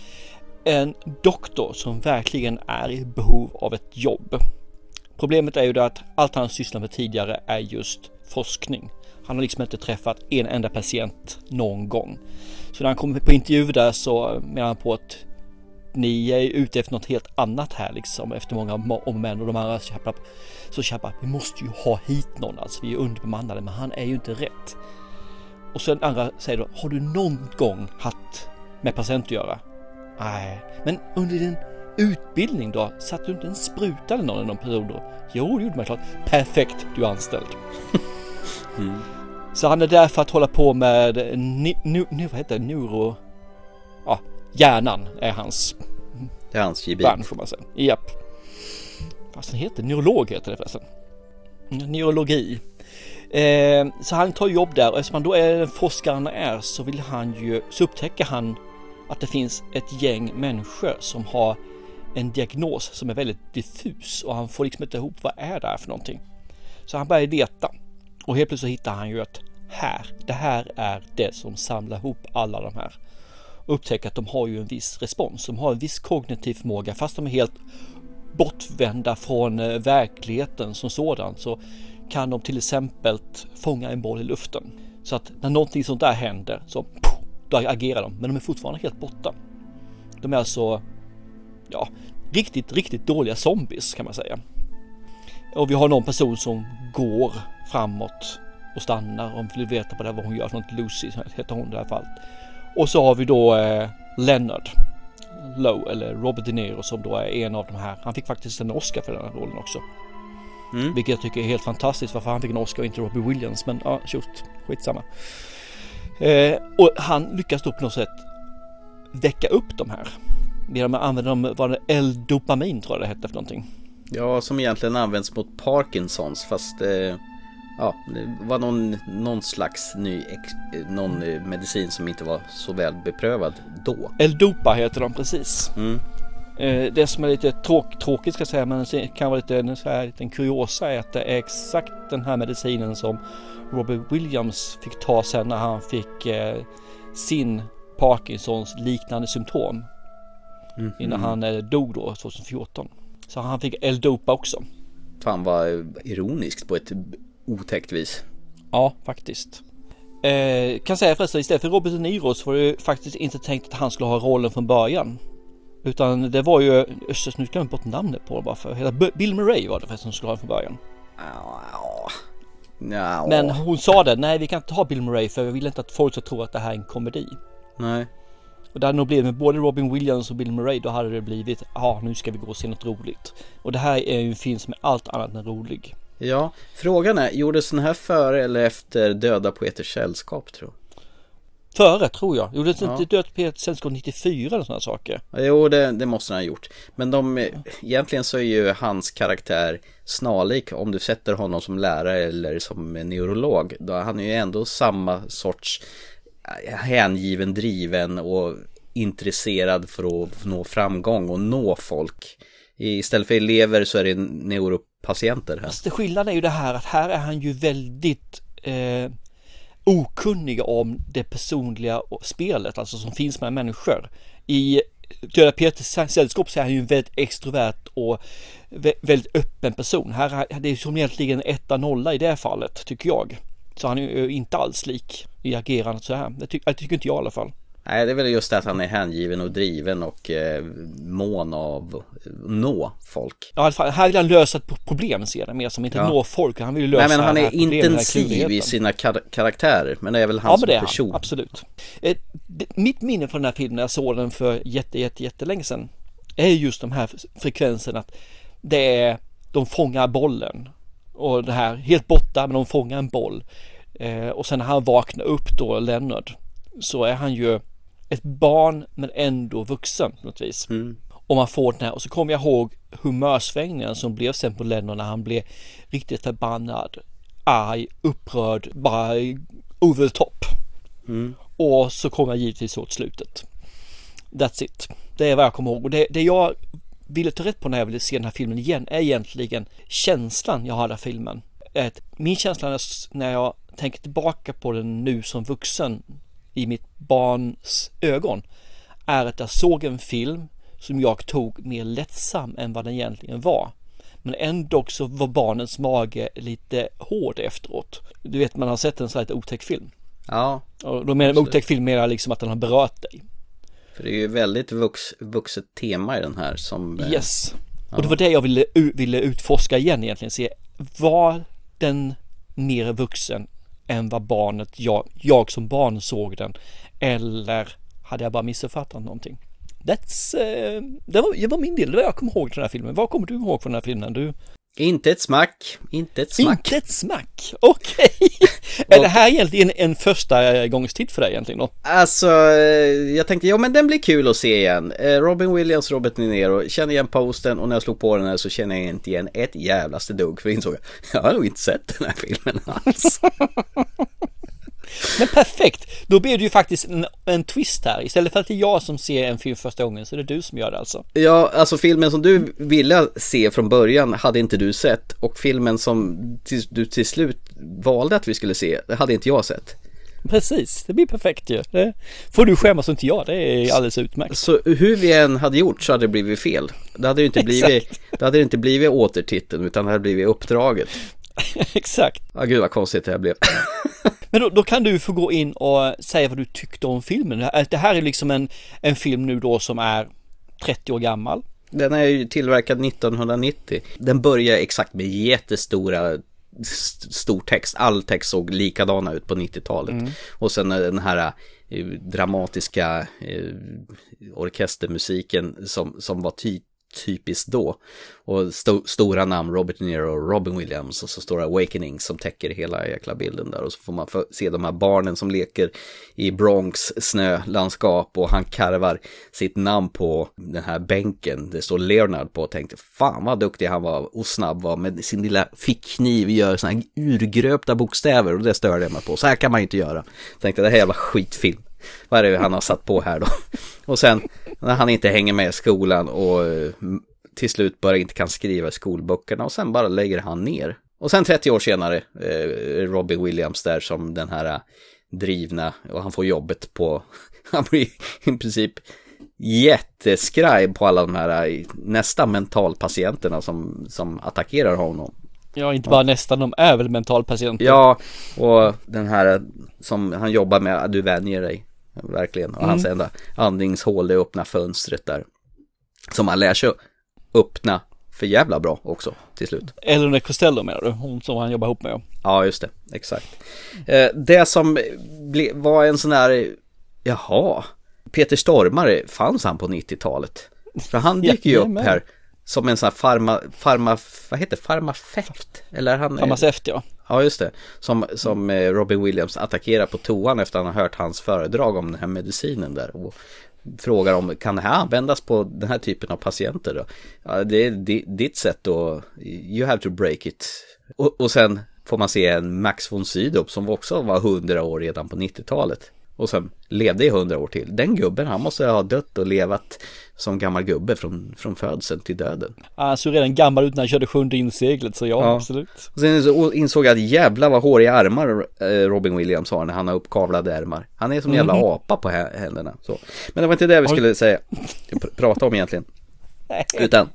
en doktor som verkligen är i behov av ett jobb. Problemet är ju det att allt han sysslar med tidigare är just forskning. Han har liksom inte träffat en enda patient någon gång. Så när han kommer på intervju där så menar han på att ni är ute efter något helt annat här liksom efter många om män och de andra kämpar. Så kämpar vi måste ju ha hit någon alltså. Vi är underbemannade men han är ju inte rätt. Och sen andra säger då, har du någon gång haft med patient att göra? Nej, men under din utbildning då? Satt du inte en spruta eller någon i någon period då? Jo, det gjorde man klart. Perfekt, du är anställd. [laughs] Mm. Så han är där för att hålla på med, nu, nu, vad heter det, neuro... Ja, hjärnan är hans Det är hans gebit. bransch får man säga. Japp. Fast den heter neurolog heter det förresten. Neurologi. Eh, så han tar jobb där och eftersom han då är den forskaren han är så vill han ju, så upptäcker han att det finns ett gäng människor som har en diagnos som är väldigt diffus och han får liksom inte ihop vad är det här för någonting. Så han börjar leta och helt plötsligt hittar han ju att här, det här är det som samlar ihop alla de här. Och upptäcker att de har ju en viss respons, de har en viss kognitiv förmåga fast de är helt bortvända från eh, verkligheten som sådan så kan de till exempel fånga en boll i luften. Så att när någonting sånt där händer så då agerar de, men de är fortfarande helt borta. De är alltså, ja, riktigt, riktigt dåliga zombies kan man säga. Och vi har någon person som går framåt och stannar om vi veta på det vad hon gör för något. Lucy heter hon i det här fallet. Och så har vi då eh, Leonard Lowe eller Robert De Niro som då är en av de här. Han fick faktiskt en Oscar för den här rollen också. Mm. Vilket jag tycker är helt fantastiskt varför han fick en Oscar och inte Robbie Williams. Men ja, shoot, skitsamma. Eh, och han lyckas då på något sätt väcka upp de här. Genom att använda dem, vad det L-dopamin tror jag det hette för någonting. Ja, som egentligen används mot Parkinsons fast eh, ja, det var någon, någon slags ny någon eh, medicin som inte var så väl beprövad då. L-dopa heter de precis. Mm. Eh, det som är lite tråk, tråkigt ska jag säga, men kan vara lite så här, liten kuriosa är att det är exakt den här medicinen som Robert Williams fick ta sen när han fick eh, sin Parkinsons liknande symptom. Mm. Innan han dog då 2014. Så han fick L-dopa också. Fan vad ironiskt på ett otäckt vis. Ja, faktiskt. Eh, kan säga förresten, istället för Robert De Niro så var det faktiskt inte tänkt att han skulle ha rollen från början. Utan det var ju, östers, nu glömde jag bort namnet på bara för. Bill Murray var det förresten som skulle ha den från början. Ja. Men hon sa det, nej vi kan inte ha Bill Murray för vi vill inte att folk ska tro att det här är en komedi. Nej. Och det hade nog blivit med både Robin Williams och Bill Murray, då hade det blivit, ja nu ska vi gå och se något roligt. Och det här är ju en film som är allt annat än rolig. Ja, frågan är, gjordes den här före eller efter Döda Poeters Sällskap tror Före tror jag. Gjorde ja. inte Döda Poeters Sällskap 94 eller sådana saker? Jo, det, det måste han ha gjort. Men de, egentligen så är ju hans karaktär snarlik om du sätter honom som lärare eller som neurolog. Då han är ju ändå samma sorts eh, hängiven, driven och intresserad för att nå framgång och nå folk. Istället för elever så är det neuropatienter här. Fast skillnaden är ju det här att här är han ju väldigt eh, okunnig om det personliga spelet, alltså som finns med människor. I Döda Peters sällskap så är han ju en väldigt extrovert och väldigt öppen person. Här det är som egentligen etta nolla i det fallet, tycker jag. Så han är ju inte alls lik i agerandet så här. Det, ty det tycker inte jag i alla fall. Nej, det är väl just det att han är hängiven och driven och eh, mån av nå folk. Ja, här vill han lösa ett problem ser det mer som inte ja. nå folk. Han vill lösa Nej, men han är intensiv i sina kar karaktärer. Men det är väl han ja, som det är person. Han, absolut. Eh, mitt minne från den här filmen, när jag såg den för jätte, jätte, jättelänge sedan, är just de här frekvenserna att det är, de fångar bollen. Och det här, helt borta, men de fångar en boll. Eh, och sen när han vaknar upp då, Leonard, så är han ju ett barn men ändå vuxen på något vis. Mm. Och man får den här och så kommer jag ihåg humörsvängningen som blev sen på Lennon när han blev riktigt förbannad, arg, upprörd, bara over the top. Mm. Och så kommer jag givetvis åt slutet. That's it. Det är vad jag kommer ihåg och det, det jag ville ta rätt på när jag ville se den här filmen igen är egentligen känslan jag hade av filmen. Min känsla när jag tänker tillbaka på den nu som vuxen i mitt barns ögon är att jag såg en film som jag tog mer lättsam än vad den egentligen var. Men ändå så var barnens mage lite hård efteråt. Du vet man har sett en sån här otäck film. Ja. Och då menar otäck film menar liksom att den har berört dig. För det är ju väldigt vux, vuxet tema i den här som... Eh, yes. Ja. Och det var det jag ville, ville utforska igen egentligen. Se, var den mer vuxen än vad barnet, jag, jag som barn såg den. Eller hade jag bara missuppfattat någonting? That's, uh, det, var, det var min del, det var jag kommer ihåg från den här filmen. Vad kommer du ihåg från den här filmen? Du? Inte ett smack, inte ett smack. Inte ett smack, okej. Okay. [laughs] är det här egentligen en första gångstitt för dig egentligen då? Alltså, eh, jag tänkte, ja men den blir kul att se igen. Eh, Robin Williams, Robert De Niro, känner igen posten och när jag slog på den här så känner jag inte igen ett jävlaste dugg för insåg jag, jag har nog inte sett den här filmen alls. [laughs] Men perfekt! Då blir det ju faktiskt en, en twist här. Istället för att det är jag som ser en film första gången så är det du som gör det alltså. Ja, alltså filmen som du ville se från början hade inte du sett och filmen som till, du till slut valde att vi skulle se, det hade inte jag sett. Precis, det blir perfekt ju. Det får du skämmas och inte jag, det är alldeles utmärkt. Så hur vi än hade gjort så hade det blivit fel. Det hade ju inte blivit, det hade inte blivit återtiteln utan det hade blivit uppdraget. [laughs] Exakt. Ja, gud vad konstigt det här blev. [laughs] Men då, då, kan du få gå in och säga vad du tyckte om filmen. Det här är liksom en, en film nu då som är 30 år gammal. Den är ju tillverkad 1990. Den börjar exakt med jättestora stor text. All text såg likadana ut på 90-talet. Mm. Och sen den här eh, dramatiska eh, orkestermusiken som, som var ty typiskt då. Och st stora namn, Robert De Niro och Robin Williams och så står det Awakening som täcker hela jäkla bilden där. Och så får man se de här barnen som leker i Bronx snölandskap och han karvar sitt namn på den här bänken. Det står Leonard på och tänkte fan vad duktig han var och snabb var med sin lilla fickkniv gör sådana här urgröpta bokstäver och det störde jag mig på. Så här kan man ju inte göra. Tänkte det här är jävla skitfilm. Vad är det han har satt på här då? Och sen när han inte hänger med i skolan och eh, till slut bara inte kan skriva i skolböckerna och sen bara lägger han ner. Och sen 30 år senare, eh, Robin Williams där som den här eh, drivna och han får jobbet på, [laughs] han blir i princip jätteskraj på alla de här nästa mentalpatienterna som, som attackerar honom. Ja, inte bara ja. nästan, de är väl mentalpatienter. Ja, och den här som han jobbar med, du vänjer dig. Verkligen. Och mm. hans enda andningshål är öppna fönstret där. Som han lär sig öppna för jävla bra också till slut. Eleanor Costello menar du? Hon som han jobbar ihop med. Ja, just det. Exakt. Eh, det som var en sån här, jaha, Peter Stormare, fanns han på 90-talet? För han [laughs] dyker ju upp här som en sån här farma, farma, vad heter farmafeft? Eller han Farmaceut ja. Ja, just det. Som, som eh, Robin Williams attackerar på toan efter att han har hört hans föredrag om den här medicinen där. Och frågar om, kan det här användas på den här typen av patienter då? Ja, det är ditt sätt då, you have to break it. Och, och sen får man se en Max von Sydow som också var hundra år redan på 90-talet och sen levde i hundra år till. Den gubben, han måste ha dött och levat som gammal gubbe från, från födseln till döden. Han såg redan gammal ut när han körde sjunde inseglet, så ja, ja. absolut. Och sen insåg jag att jävla vad håriga armar eh, Robin Williams har när han har uppkavlade ärmar. Han är som en jävla mm. apa på händerna. Så. Men det var inte det vi skulle säga, prata om egentligen. Utan,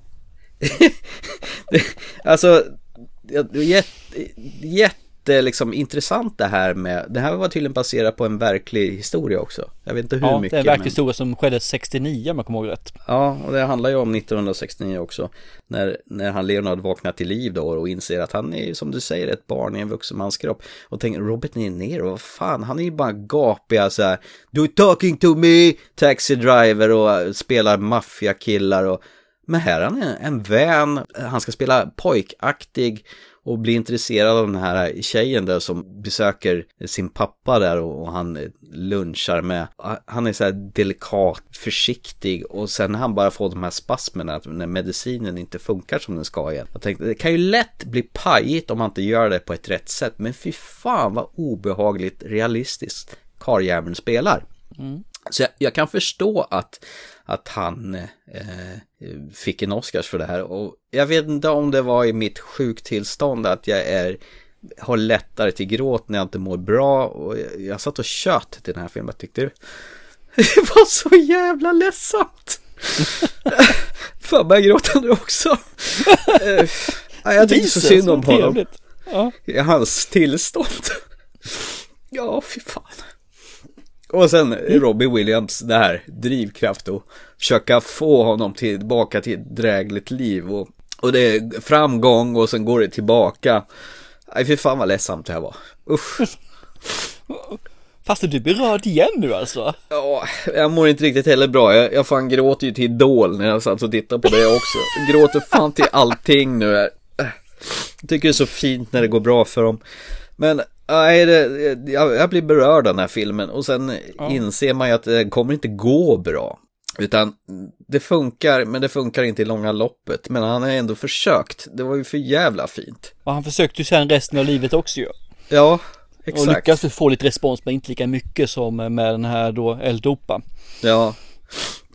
[laughs] alltså, jätte jätte liksom intressant det här med, det här var tydligen baserat på en verklig historia också. Jag vet inte hur ja, mycket. Ja, det är en verklig men... historia som skedde 69 om jag kommer ihåg rätt. Ja, och det handlar ju om 1969 också. När, när han Leonard vaknar till liv då och inser att han är som du säger ett barn i en vuxen mans kropp. Och tänker Robert Niro, vad fan, han är ju bara gapiga så här. Du talking to me, taxi driver och spelar maffiakillar och men här är han en vän, han ska spela pojkaktig och blir intresserad av den här tjejen där som besöker sin pappa där och han lunchar med. Han är så här delikat, försiktig och sen när han bara får de här spasmerna när medicinen inte funkar som den ska igen. Jag tänkte det kan ju lätt bli pajigt om man inte gör det på ett rätt sätt men fy fan vad obehagligt realistiskt karljäveln spelar. Mm. Så jag, jag, kan förstå att, att han eh, fick en Oscars för det här. Och jag vet inte om det var i mitt sjuktillstånd att jag är har lättare till gråt när jag inte mår bra. Och jag, jag satt och kött till den här filmen. Jag tyckte det, [laughs] det var så jävla ledsamt. [laughs] Fan, jag gråta nu också. [laughs] Jag tyckte så synd om honom. Ja. Hans tillstånd. Ja, fy fan. Och sen Robbie Williams, det här drivkraft och försöka få honom tillbaka till ett drägligt liv och, och det är framgång och sen går det tillbaka. Nej, fy fan vad ledsamt det här var. Usch. Fast du berörd igen nu alltså? Ja, jag mår inte riktigt heller bra. Jag, jag fan gråter ju till Idol när jag satt och tittade på det också. Jag gråter fan till allting nu. Jag tycker det är så fint när det går bra för dem. Men Nej, det, jag, jag blir berörd av den här filmen och sen ja. inser man ju att det kommer inte gå bra. Utan det funkar, men det funkar inte i långa loppet. Men han har ändå försökt. Det var ju för jävla fint. Och han försökte ju sen resten av livet också ju. Ja, Exakt. Och lyckas få lite respons men inte lika mycket som med den här då Eldopa. Ja,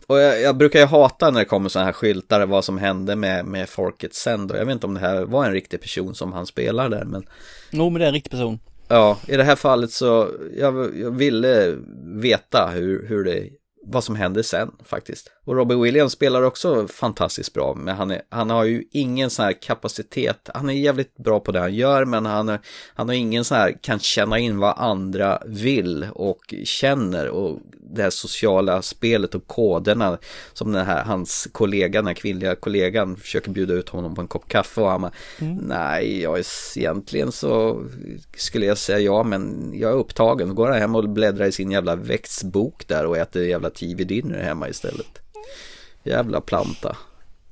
och jag, jag, brukar ju hata när det kommer sådana här skyltar vad som hände med, med folket sen då. Jag vet inte om det här var en riktig person som han spelar där men Jo men det är en riktig person. Ja, i det här fallet så jag, jag ville veta hur, hur det vad som händer sen faktiskt. Och Robbie Williams spelar också fantastiskt bra, men han, är, han har ju ingen sån här kapacitet. Han är jävligt bra på det han gör, men han, han har ingen sån här, kan känna in vad andra vill och känner och det här sociala spelet och koderna som den här, hans kollega, den här kvinnliga kollegan försöker bjuda ut honom på en kopp kaffe och han bara, mm. nej, jag är egentligen så skulle jag säga ja, men jag är upptagen. Då går han hem och bläddrar i sin jävla växtbok där och äter jävla TV-dinner hemma istället. Jävla planta.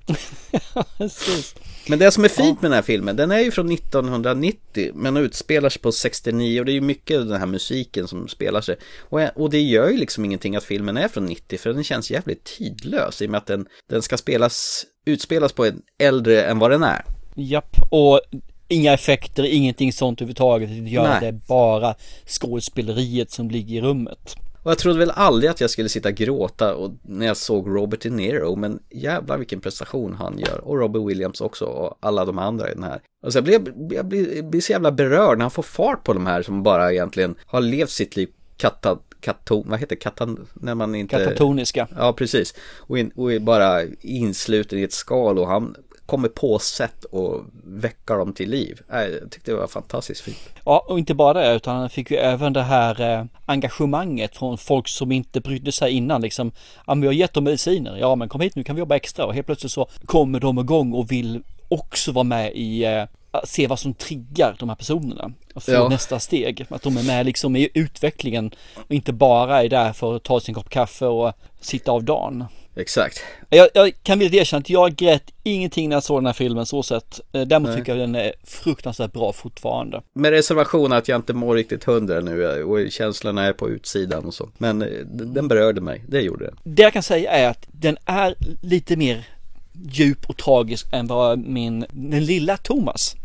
[laughs] men det som är fint med den här filmen, den är ju från 1990 men utspelar sig på 69 och det är ju mycket den här musiken som spelar sig. Och, och det gör ju liksom ingenting att filmen är från 90 för den känns jävligt tidlös i och med att den, den ska spelas, utspelas på en äldre än vad den är. Japp, och inga effekter, ingenting sånt överhuvudtaget. Det gör Nej. det bara skådespeleriet som ligger i rummet. Och jag trodde väl aldrig att jag skulle sitta och gråta och när jag såg Robert De Niro, men jävlar vilken prestation han gör. Och Robert Williams också och alla de andra i den här. Jag blir, jag blir, jag blir så jävla berörd när han får fart på de här som bara egentligen har levt sitt liv katta, katon, vad heter katan, när man inte... Katatoniska. Ja, precis. Och, in, och bara insluten i ett skal och han kommer på sätt och väcka dem till liv. Jag tyckte det var fantastiskt fint. Ja, och inte bara det, utan han fick ju även det här eh, engagemanget från folk som inte brydde sig innan. Liksom, ja, men vi har gett dem mediciner. Ja, men kom hit nu kan vi jobba extra. Och helt plötsligt så kommer de igång och vill också vara med i eh, se vad som triggar de här personerna och få ja. nästa steg. Att de är med liksom i utvecklingen och inte bara är där för att ta sin kopp kaffe och sitta av dagen. Exakt. Jag, jag kan vilja erkänna att jag grät ingenting när jag såg den här filmen så sett. Eh, däremot Nej. tycker jag den är fruktansvärt bra fortfarande. Med reservation att jag inte mår riktigt hundra nu eh, och känslorna är på utsidan och så. Men eh, den berörde mig, det gjorde den. Det jag kan säga är att den är lite mer djup och tragisk än vad min, den lilla Thomas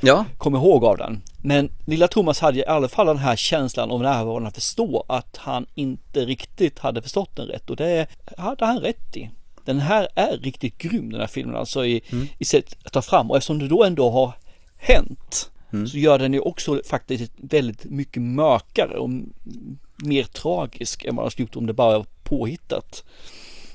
ja. kom ihåg av den. Men lilla Thomas hade i alla fall den här känslan av närvaron att förstå att han inte riktigt hade förstått den rätt och det hade han rätt i. Den här är riktigt grym den här filmen alltså i, mm. i sätt att ta fram och eftersom det då ändå har hänt mm. så gör den ju också faktiskt väldigt mycket mörkare och mer tragisk än vad man skulle gjort om det bara var påhittat.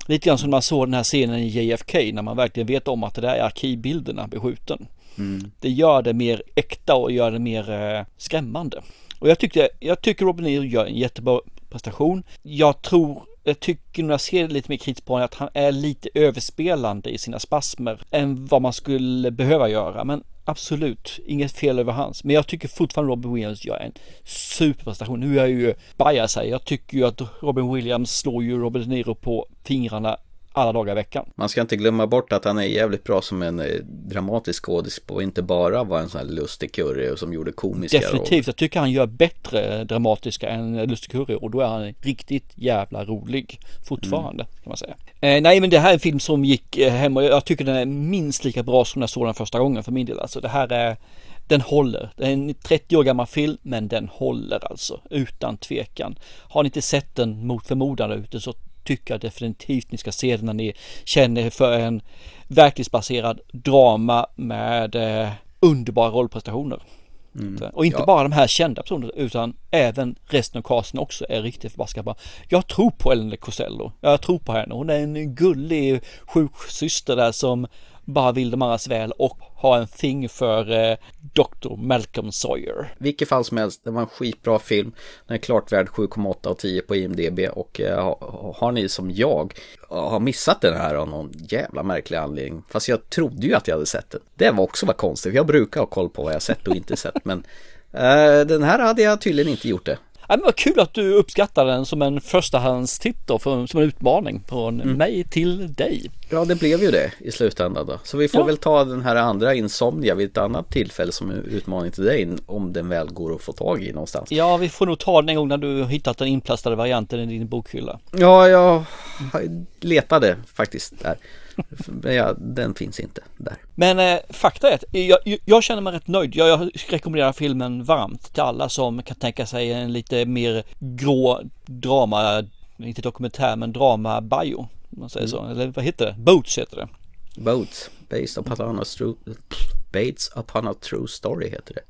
Lite grann som man såg den här scenen i JFK när man verkligen vet om att det där är arkivbilderna beskjuten. Mm. Det gör det mer äkta och gör det mer eh, skrämmande. Och jag tyckte, jag tycker Robin Niro gör en jättebra prestation. Jag tror jag tycker när jag ser det lite mer kritiskt på honom att han är lite överspelande i sina spasmer än vad man skulle behöva göra. Men absolut, inget fel över hans. Men jag tycker fortfarande Robin Williams gör en superprestation. Nu är jag ju bias här. Jag tycker ju att Robin Williams slår ju Robert De Niro på fingrarna alla dagar i veckan. Man ska inte glömma bort att han är jävligt bra som en eh, dramatisk skådis och inte bara var en sån här lustig curry som gjorde komiska Definitivt, jag tycker han gör bättre dramatiska än lustig curry och då är han riktigt jävla rolig fortfarande mm. kan man säga. Eh, nej men det här är en film som gick eh, hem och jag tycker den är minst lika bra som när jag såg den första gången för min del. Alltså det här är den håller. Det är en 30 år gammal film, men den håller alltså utan tvekan. Har ni inte sett den mot förmodan ute så tycker jag definitivt ni ska se den när ni känner för en verklighetsbaserad drama med eh, underbara rollprestationer. Mm. Och inte ja. bara de här kända personerna utan även resten av casten också är riktigt förbaskat bra. Jag tror på Ellen Costello. Jag tror på henne. Hon är en gullig sjuksyster där som bara vill de andras väl och ha en thing för eh, Dr. Malcolm Sawyer. Vilket fall som helst, det var en skitbra film. Den är klart värd 7,8 av 10 på IMDB och eh, har, har ni som jag eh, har missat den här av någon jävla märklig anledning. Fast jag trodde ju att jag hade sett den. Det var också var konstigt, jag brukar ha koll på vad jag sett och inte sett men eh, den här hade jag tydligen inte gjort det. Ja, men vad kul att du uppskattar den som en förstahandstitt som en utmaning från mm. mig till dig. Ja, det blev ju det i slutändan då. Så vi får Ja. väl ta den här andra Insomnia vid ett annat tillfälle som en utmaning till dig om den väl går att få tag i någonstans. Ja, vi får nog ta den en gång när du har hittat den inplastade varianten i din bokhylla. Ja, jag letade faktiskt där. [laughs] Ja, den finns inte där. Men eh, fakta är att jag, jag känner mig rätt nöjd. Jag, jag rekommenderar filmen varmt till alla som kan tänka sig en lite mer grå drama, inte dokumentär men drama bio. Man säger så. Eller vad heter det? Boats heter det. Boats, based upon a true, based upon a true story heter det.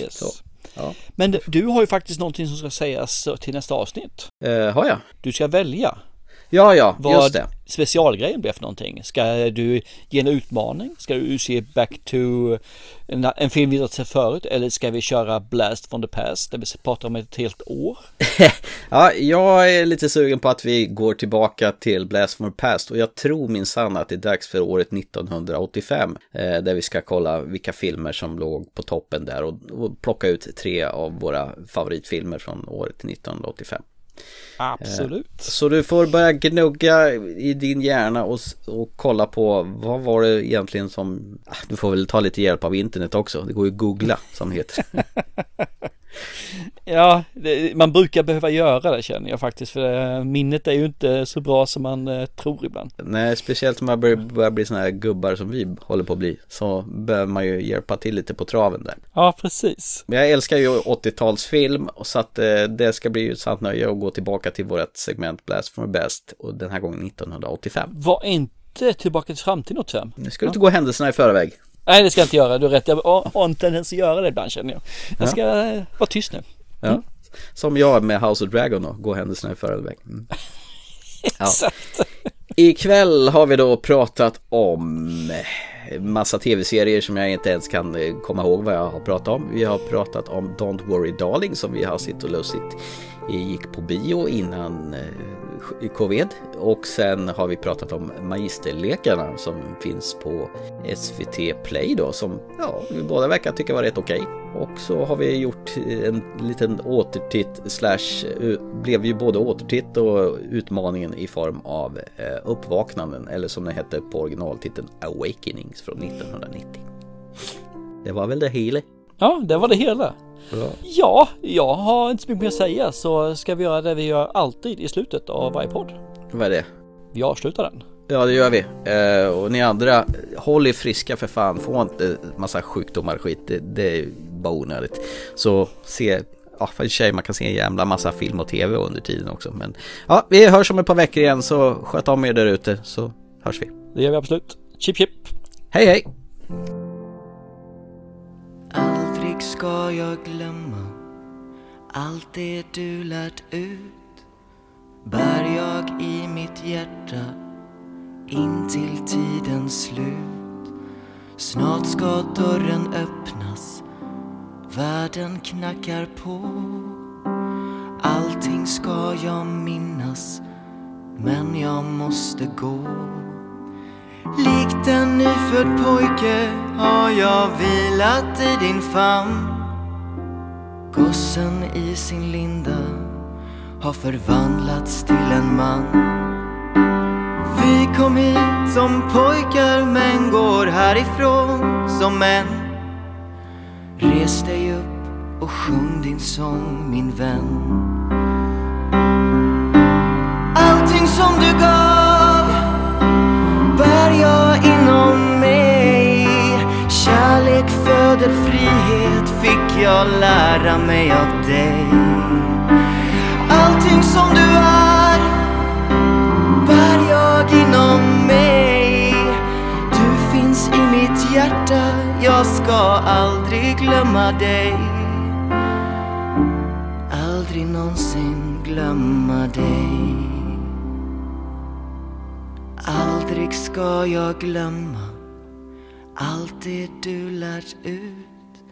Yes. Så, ja. Men du har ju faktiskt någonting som ska sägas till nästa avsnitt. Eh, har jag? Du ska välja. Ja, ja, vad just det. specialgrejen blir för någonting. Ska du ge en utmaning? Ska du se back to en, en film vi har sett förut? Eller ska vi köra Blast from the past? Där vi pratar om ett helt år? [laughs] Ja, jag är lite sugen på att vi går tillbaka till Blast from the Past och jag tror minsann att det är dags för året 1985 eh, där vi ska kolla vilka filmer som låg på toppen där och, och plocka ut tre av våra favoritfilmer från året 1985. Absolut. Eh, Så du får börja gnugga i din hjärna och, och kolla på vad var det egentligen som... Ah, Du får väl ta lite hjälp av internet också. Det går ju att googla som det heter. [laughs] [laughs] Ja, det, man brukar behöva göra det känner jag faktiskt. För eh, minnet är ju inte så bra som man eh, tror ibland. Nej, speciellt om man börjar, börjar bli sådana här gubbar som vi håller på att bli. Så behöver man ju hjälpa till lite på traven där. Ja, precis. Men jag älskar ju 80-talsfilm och så att eh, det ska bli ju ett sant nöje att gå tillbaka till vårt segment Blast from the Best och den här gången 1985. Var inte Tillbaka till framtiden något fem? Nu ska du inte gå händelserna i förväg. Nej, det ska jag inte göra. Du har rätt. Jag har en tendens att göra det ibland känner jag. Jag ska eh, vara tyst nu. Ja. Som jag med House of Dragon och gå händelserna i förväg. Mm. [laughs] Ja. Ikväll har vi då pratat om massa tv-serier som jag inte ens kan eh, komma ihåg vad jag har pratat om. Vi har pratat om Don't Worry Darling som vi har sitt och lustigt gick på bio innan covid och sen har vi pratat om Magisterlekarna som finns på SVT Play då som ja, vi båda verkar tycka var rätt okej. Och så har vi gjort en liten återtitt slash eh, blev ju både återtitt och utmaningen i form av eh, uppvaknanden eller som det hette på originaltiteln Awakenings från 1990. Det var väl det hela. Ja, det var det hela. Bra. Ja, jag har inte så mycket mer att säga så ska vi göra det vi gör alltid i slutet av varje podd. Vad är det? Vi avslutar den. Ja det gör vi. Eh, och ni andra, håll er friska för fan. Få inte massa sjukdomar och skit. Det, det är bara onödigt. Så se, ja för sig man kan se en jävla massa film och tv under tiden också. Men ja, vi hörs om ett par veckor igen så sköt om er där ute så hörs vi. Det gör vi absolut. Chip chip! Hej hej! Aldrig ska jag glömma allt det du lärt ut bär jag i mitt hjärta in till tidens slut. Snart ska dörren öppnas, världen knackar på. Allting ska jag minnas, men jag måste gå. Likt en nyfödd pojke har jag vilat i din famn. Gossen i sin linda har förvandlats till en man. Vi kom hit som pojkar men går härifrån som män. Res dig upp och sjung din sång min vän. Allting som du gav föder frihet fick jag lära mig av dig. Allting som du är bär jag inom mig. Du finns i mitt hjärta, jag ska aldrig glömma dig. Aldrig någonsin glömma dig. Aldrig ska jag glömma allt det du lärt ut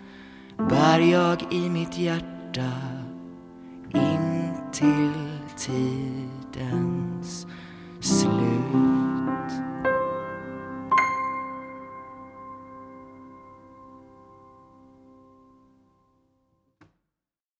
bär jag i mitt hjärta in till tiden.